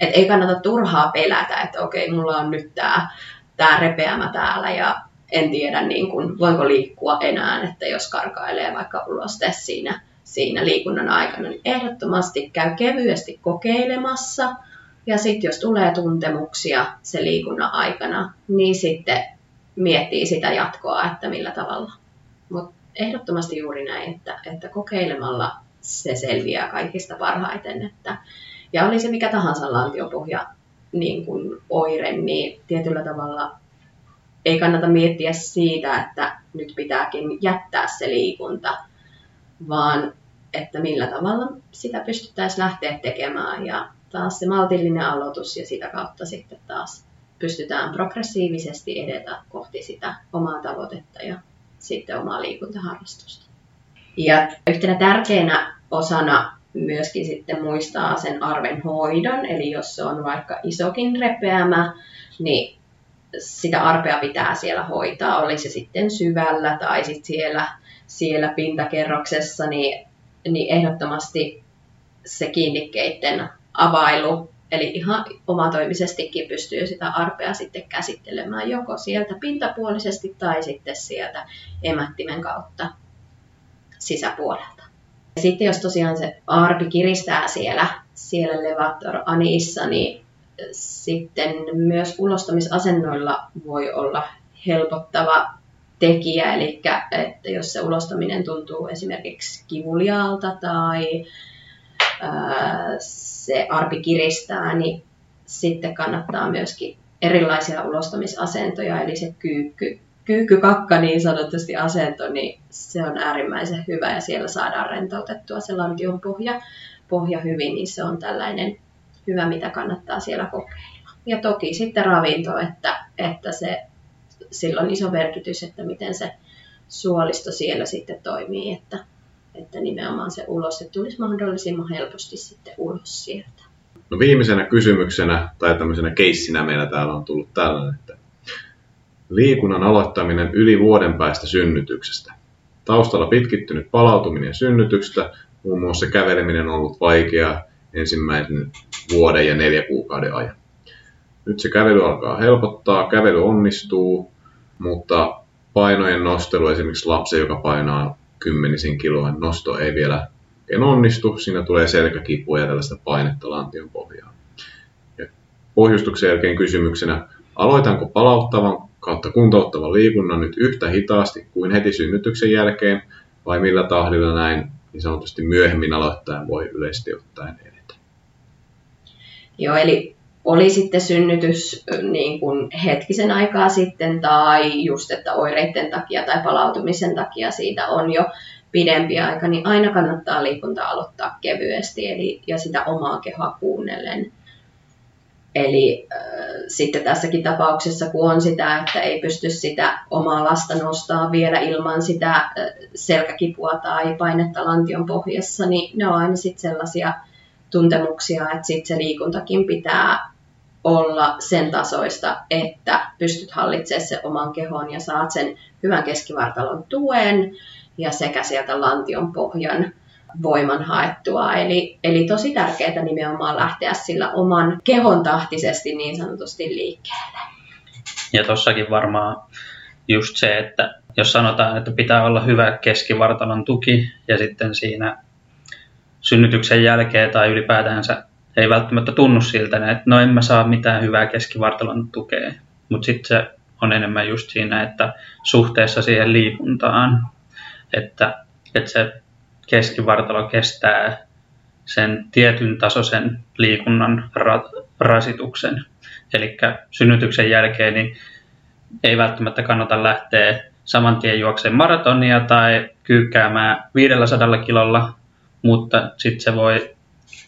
Et ei kannata turhaa pelätä, että okei, mulla on nyt tämä tää repeämä täällä ja en tiedä, niin kuin, voinko liikkua enää, että jos karkailee vaikka uloste siinä, siinä liikunnan aikana, niin ehdottomasti käy kevyesti kokeilemassa. Ja sitten jos tulee tuntemuksia se liikunnan aikana, niin sitten miettii sitä jatkoa, että millä tavalla. Mutta ehdottomasti juuri näin, että, että kokeilemalla se selviää kaikista parhaiten. Että, ja oli se mikä tahansa lantiopohja niin kuin oire, niin tietyllä tavalla ei kannata miettiä siitä, että nyt pitääkin jättää se liikunta, vaan että millä tavalla sitä pystyttäisiin lähteä tekemään ja taas se maltillinen aloitus ja sitä kautta sitten taas pystytään progressiivisesti edetä kohti sitä omaa tavoitetta ja sitten omaa liikuntaharrastusta. Ja yhtenä tärkeänä osana myöskin sitten muistaa sen arven hoidon, eli jos se on vaikka isokin repeämä, niin sitä arpea pitää siellä hoitaa, oli se sitten syvällä tai sitten siellä, siellä pintakerroksessa, niin, niin ehdottomasti se kiinnikkeiden availu, eli ihan omatoimisestikin pystyy sitä arpea sitten käsittelemään joko sieltä pintapuolisesti tai sitten sieltä emättimen kautta sisäpuolelta. Ja sitten jos tosiaan se arpi kiristää siellä, siellä levator anissa, niin sitten myös ulostamisasennoilla voi olla helpottava tekijä, eli että jos se ulostaminen tuntuu esimerkiksi kivuliaalta tai se arpi kiristää, niin sitten kannattaa myöskin erilaisia ulostamisasentoja, eli se kyykky, kyykkykakka niin sanotusti asento, niin se on äärimmäisen hyvä ja siellä saadaan rentoutettua se lantion pohja, pohja hyvin, niin se on tällainen hyvä, mitä kannattaa siellä kokeilla. Ja toki sitten ravinto, että, että se, sillä on iso merkitys, että miten se suolisto siellä sitten toimii, että, että nimenomaan se ulos että tulisi mahdollisimman helposti sitten ulos sieltä. No viimeisenä kysymyksenä tai tämmöisenä keissinä meillä täällä on tullut tällainen, että liikunnan aloittaminen yli vuoden päästä synnytyksestä. Taustalla pitkittynyt palautuminen synnytyksestä, muun muassa käveleminen on ollut vaikeaa ensimmäisen vuoden ja neljä kuukauden ajan. Nyt se kävely alkaa helpottaa, kävely onnistuu, mutta painojen nostelu, esimerkiksi lapsi, joka painaa kymmenisen kiloa, nosto ei vielä en onnistu, siinä tulee selkäkipua ja tällaista painetta lantion pohjaan. Ja pohjustuksen jälkeen kysymyksenä, aloitanko palauttavan kautta kuntouttavan liikunnan nyt yhtä hitaasti kuin heti synnytyksen jälkeen, vai millä tahdilla näin niin sanotusti myöhemmin aloittaen voi yleisesti ottaen. Joo, eli oli sitten synnytys niin kuin hetkisen aikaa sitten tai just, että oireiden takia tai palautumisen takia siitä on jo pidempi aika, niin aina kannattaa liikunta aloittaa kevyesti eli, ja sitä omaa kehoa kuunnellen. Eli äh, sitten tässäkin tapauksessa, kun on sitä, että ei pysty sitä omaa lasta nostaa vielä ilman sitä äh, selkäkipua tai painetta lantion pohjassa, niin ne on aina sitten sellaisia tuntemuksia, että sitten se liikuntakin pitää olla sen tasoista, että pystyt hallitsemaan se oman kehon ja saat sen hyvän keskivartalon tuen ja sekä sieltä lantion pohjan voiman haettua. Eli, eli tosi tärkeää nimenomaan lähteä sillä oman kehon tahtisesti niin sanotusti liikkeelle. Ja tossakin varmaan just se, että jos sanotaan, että pitää olla hyvä keskivartalon tuki ja sitten siinä synnytyksen jälkeen tai ylipäätänsä ei välttämättä tunnu siltä, että no en mä saa mitään hyvää keskivartalon tukea. Mutta sitten se on enemmän just siinä, että suhteessa siihen liikuntaan, että, että se keskivartalo kestää sen tietyn tasoisen liikunnan ra- rasituksen. Eli synnytyksen jälkeen niin ei välttämättä kannata lähteä saman tien juokseen maratonia tai kyykkäämään 500 kilolla, mutta sitten se voi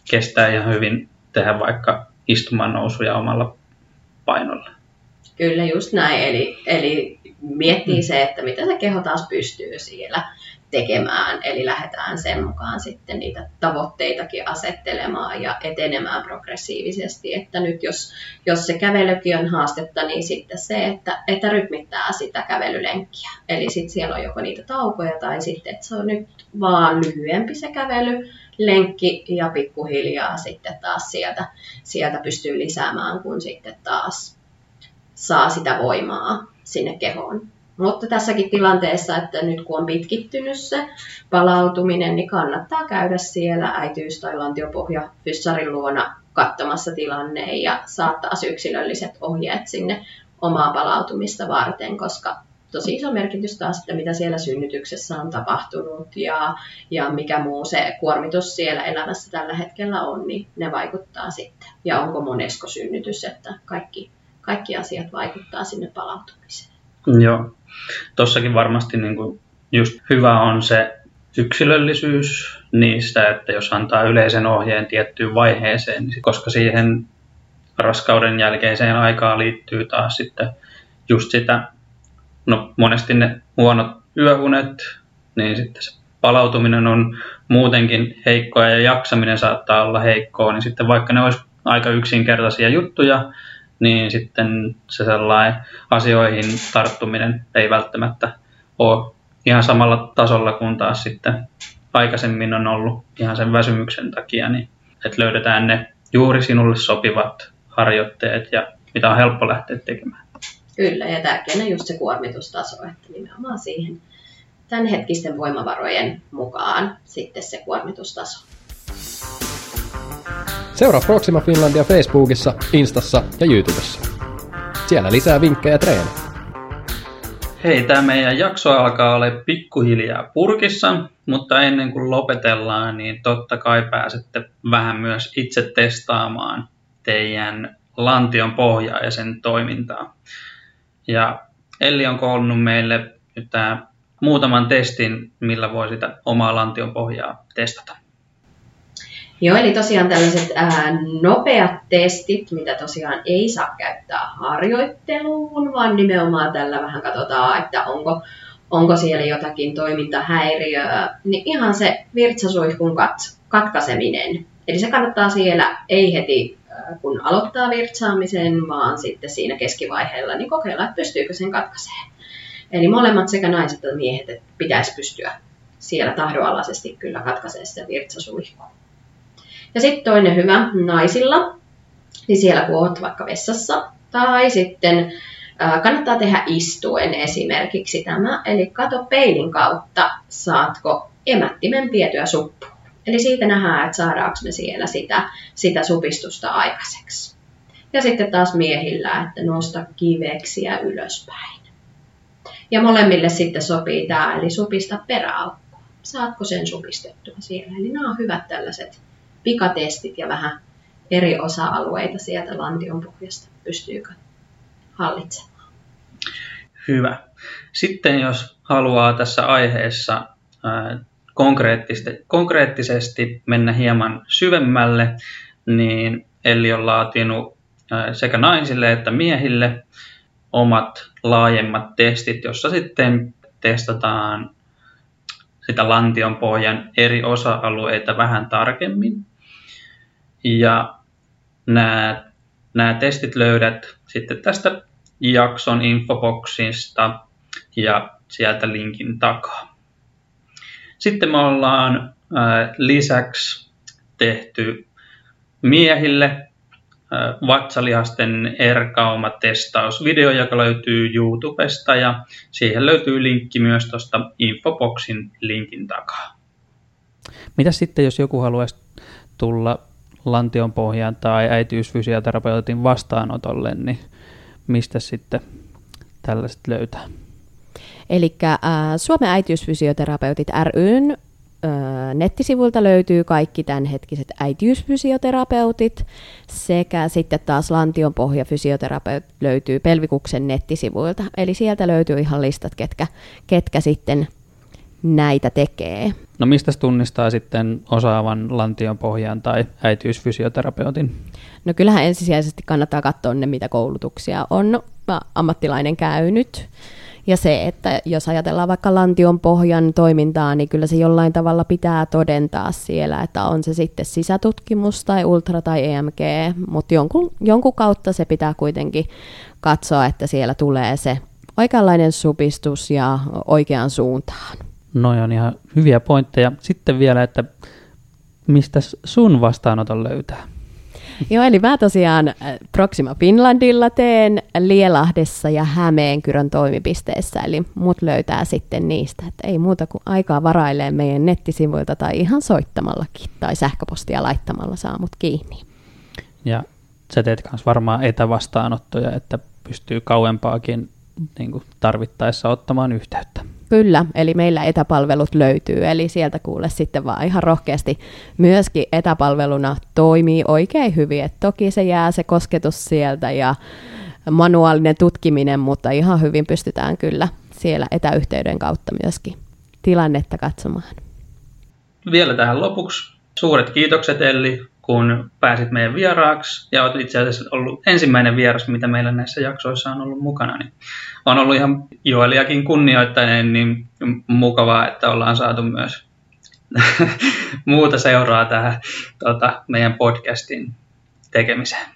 kestää ihan hyvin tehdä vaikka istumaan nousuja omalla painolla. Kyllä just näin, eli, eli miettii mm. se, että mitä se keho taas pystyy siellä tekemään, eli lähdetään sen mukaan sitten niitä tavoitteitakin asettelemaan ja etenemään progressiivisesti, että nyt jos, jos se kävelykin on haastetta, niin sitten se, että, että rytmittää sitä kävelylenkkiä. Eli sitten siellä on joko niitä taukoja tai sitten, että se on nyt vaan lyhyempi se kävely, lenkki ja pikkuhiljaa sitten taas sieltä, sieltä pystyy lisäämään, kun sitten taas saa sitä voimaa sinne kehoon. Mutta tässäkin tilanteessa, että nyt kun on pitkittynyt se palautuminen, niin kannattaa käydä siellä äitiys- tai lantiopohja fyssarin luona katsomassa tilanne ja saattaa yksilölliset ohjeet sinne omaa palautumista varten, koska tosi iso merkitys taas, että mitä siellä synnytyksessä on tapahtunut ja, ja mikä muu se kuormitus siellä elämässä tällä hetkellä on, niin ne vaikuttaa sitten. Ja onko monesko synnytys, että kaikki, kaikki asiat vaikuttaa sinne palautumiseen. Joo, tossakin varmasti niin kuin just hyvä on se yksilöllisyys niistä, että jos antaa yleisen ohjeen tiettyyn vaiheeseen, niin koska siihen raskauden jälkeiseen aikaan liittyy taas sitten just sitä no monesti ne huonot yöunet, niin sitten se palautuminen on muutenkin heikkoa ja jaksaminen saattaa olla heikkoa, niin sitten vaikka ne olisi aika yksinkertaisia juttuja, niin sitten se sellainen asioihin tarttuminen ei välttämättä ole ihan samalla tasolla kuin taas sitten aikaisemmin on ollut ihan sen väsymyksen takia, niin että löydetään ne juuri sinulle sopivat harjoitteet ja mitä on helppo lähteä tekemään. Kyllä, ja tärkeänä just se kuormitustaso, että nimenomaan siihen tämänhetkisten voimavarojen mukaan sitten se kuormitustaso. Seuraa Proxima Finlandia Facebookissa, Instassa ja YouTubessa. Siellä lisää vinkkejä treeni. Hei, tämä meidän jakso alkaa olla pikkuhiljaa purkissa, mutta ennen kuin lopetellaan, niin totta kai pääsette vähän myös itse testaamaan teidän lantion pohjaa ja sen toimintaa. Ja Elli on koonnut meille nyt tämä muutaman testin, millä voi sitä omaa lantion pohjaa testata. Joo, eli tosiaan tällaiset ää, nopeat testit, mitä tosiaan ei saa käyttää harjoitteluun, vaan nimenomaan tällä vähän katsotaan, että onko, onko siellä jotakin toimintahäiriöä, niin ihan se virtsasuihkun kat- katkaiseminen. Eli se kannattaa siellä ei heti kun aloittaa virtsaamisen, vaan sitten siinä keskivaiheella niin kokeilla, että pystyykö sen katkaiseen. Eli molemmat sekä naiset että miehet että pitäisi pystyä siellä tahdoalaisesti kyllä katkaisee se virtsasuihku. Ja sitten toinen hyvä naisilla, niin siellä kun olet vaikka vessassa tai sitten kannattaa tehdä istuen esimerkiksi tämä. Eli kato peilin kautta, saatko emättimen vietyä suppuun. Eli siitä nähdään, että saadaanko me siellä sitä, sitä supistusta aikaiseksi. Ja sitten taas miehillä, että nosta kiveksiä ylöspäin. Ja molemmille sitten sopii tämä, eli supista peräaukko. saatko sen supistettua siellä. Eli nämä on hyvät tällaiset pikatestit ja vähän eri osa-alueita sieltä lantion pohjasta pystyykö hallitsemaan. Hyvä. Sitten jos haluaa tässä aiheessa konkreettisesti mennä hieman syvemmälle, niin Elli on laatinut sekä naisille että miehille omat laajemmat testit, jossa sitten testataan sitä lantion pohjan eri osa-alueita vähän tarkemmin. Ja nämä, nämä testit löydät sitten tästä jakson infoboxista ja sieltä linkin takaa. Sitten me ollaan lisäksi tehty miehille vatsalihasten erkauma-testausvideo, joka löytyy YouTubesta ja siihen löytyy linkki myös tuosta infoboxin linkin takaa. Mitä sitten, jos joku haluaisi tulla lantion pohjaan tai äitiysfysioterapeutin vastaanotolle, niin mistä sitten tällaiset löytää? Eli äh, Suomen äitiysfysioterapeutit ryn nettisivuilta löytyy kaikki tämänhetkiset äitiysfysioterapeutit sekä sitten taas lantion pohjafysioterapeutit löytyy Pelvikuksen nettisivuilta. Eli sieltä löytyy ihan listat, ketkä, ketkä sitten näitä tekee. No mistä tunnistaa sitten osaavan lantion pohjan tai äitiysfysioterapeutin? No kyllähän ensisijaisesti kannattaa katsoa ne, mitä koulutuksia on ammattilainen käynyt. Ja se, että jos ajatellaan vaikka lantion pohjan toimintaa, niin kyllä se jollain tavalla pitää todentaa siellä, että on se sitten sisätutkimus tai ultra tai EMG, mutta jonkun, jonkun kautta se pitää kuitenkin katsoa, että siellä tulee se oikeanlainen supistus ja oikeaan suuntaan. No on ihan hyviä pointteja. Sitten vielä, että mistä sun vastaanoton löytää? Joo, eli mä tosiaan äh, Proxima Finlandilla teen Lielahdessa ja Hämeenkyrön toimipisteessä, eli mut löytää sitten niistä, että ei muuta kuin aikaa varailee meidän nettisivuilta tai ihan soittamallakin tai sähköpostia laittamalla saa mut kiinni. Ja sä teet myös varmaan etävastaanottoja, että pystyy kauempaakin niin tarvittaessa ottamaan yhteyttä. Kyllä, eli meillä etäpalvelut löytyy, eli sieltä kuule sitten vaan ihan rohkeasti myöskin etäpalveluna toimii oikein hyvin, että toki se jää se kosketus sieltä ja manuaalinen tutkiminen, mutta ihan hyvin pystytään kyllä siellä etäyhteyden kautta myöskin tilannetta katsomaan. Vielä tähän lopuksi suuret kiitokset Elli kun pääsit meidän vieraaksi ja olet itse asiassa ollut ensimmäinen vieras, mitä meillä näissä jaksoissa on ollut mukana, niin on ollut ihan Joeliakin kunnioittaneen niin mukavaa, että ollaan saatu myös <laughs> muuta seuraa tähän tota, meidän podcastin tekemiseen.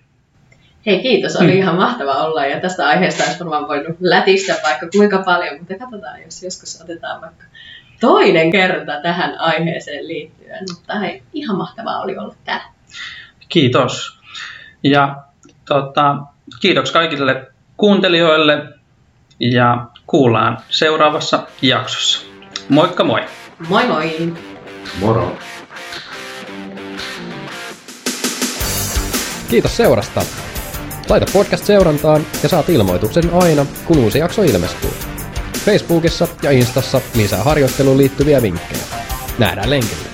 Hei kiitos, oli mm. ihan mahtava olla ja tästä aiheesta olisi varmaan voinut lätistä vaikka kuinka paljon, mutta katsotaan, jos joskus otetaan vaikka toinen kerta tähän aiheeseen liittyen. Mutta hei, ihan mahtavaa oli olla täällä. Kiitos. Ja tota, kiitos kaikille kuuntelijoille ja kuullaan seuraavassa jaksossa. Moikka moi! Moi moi! Moro! Kiitos seurasta! Laita podcast seurantaan ja saat ilmoituksen aina, kun uusi jakso ilmestyy. Facebookissa ja Instassa lisää harjoitteluun liittyviä vinkkejä. Nähdään lenkillä!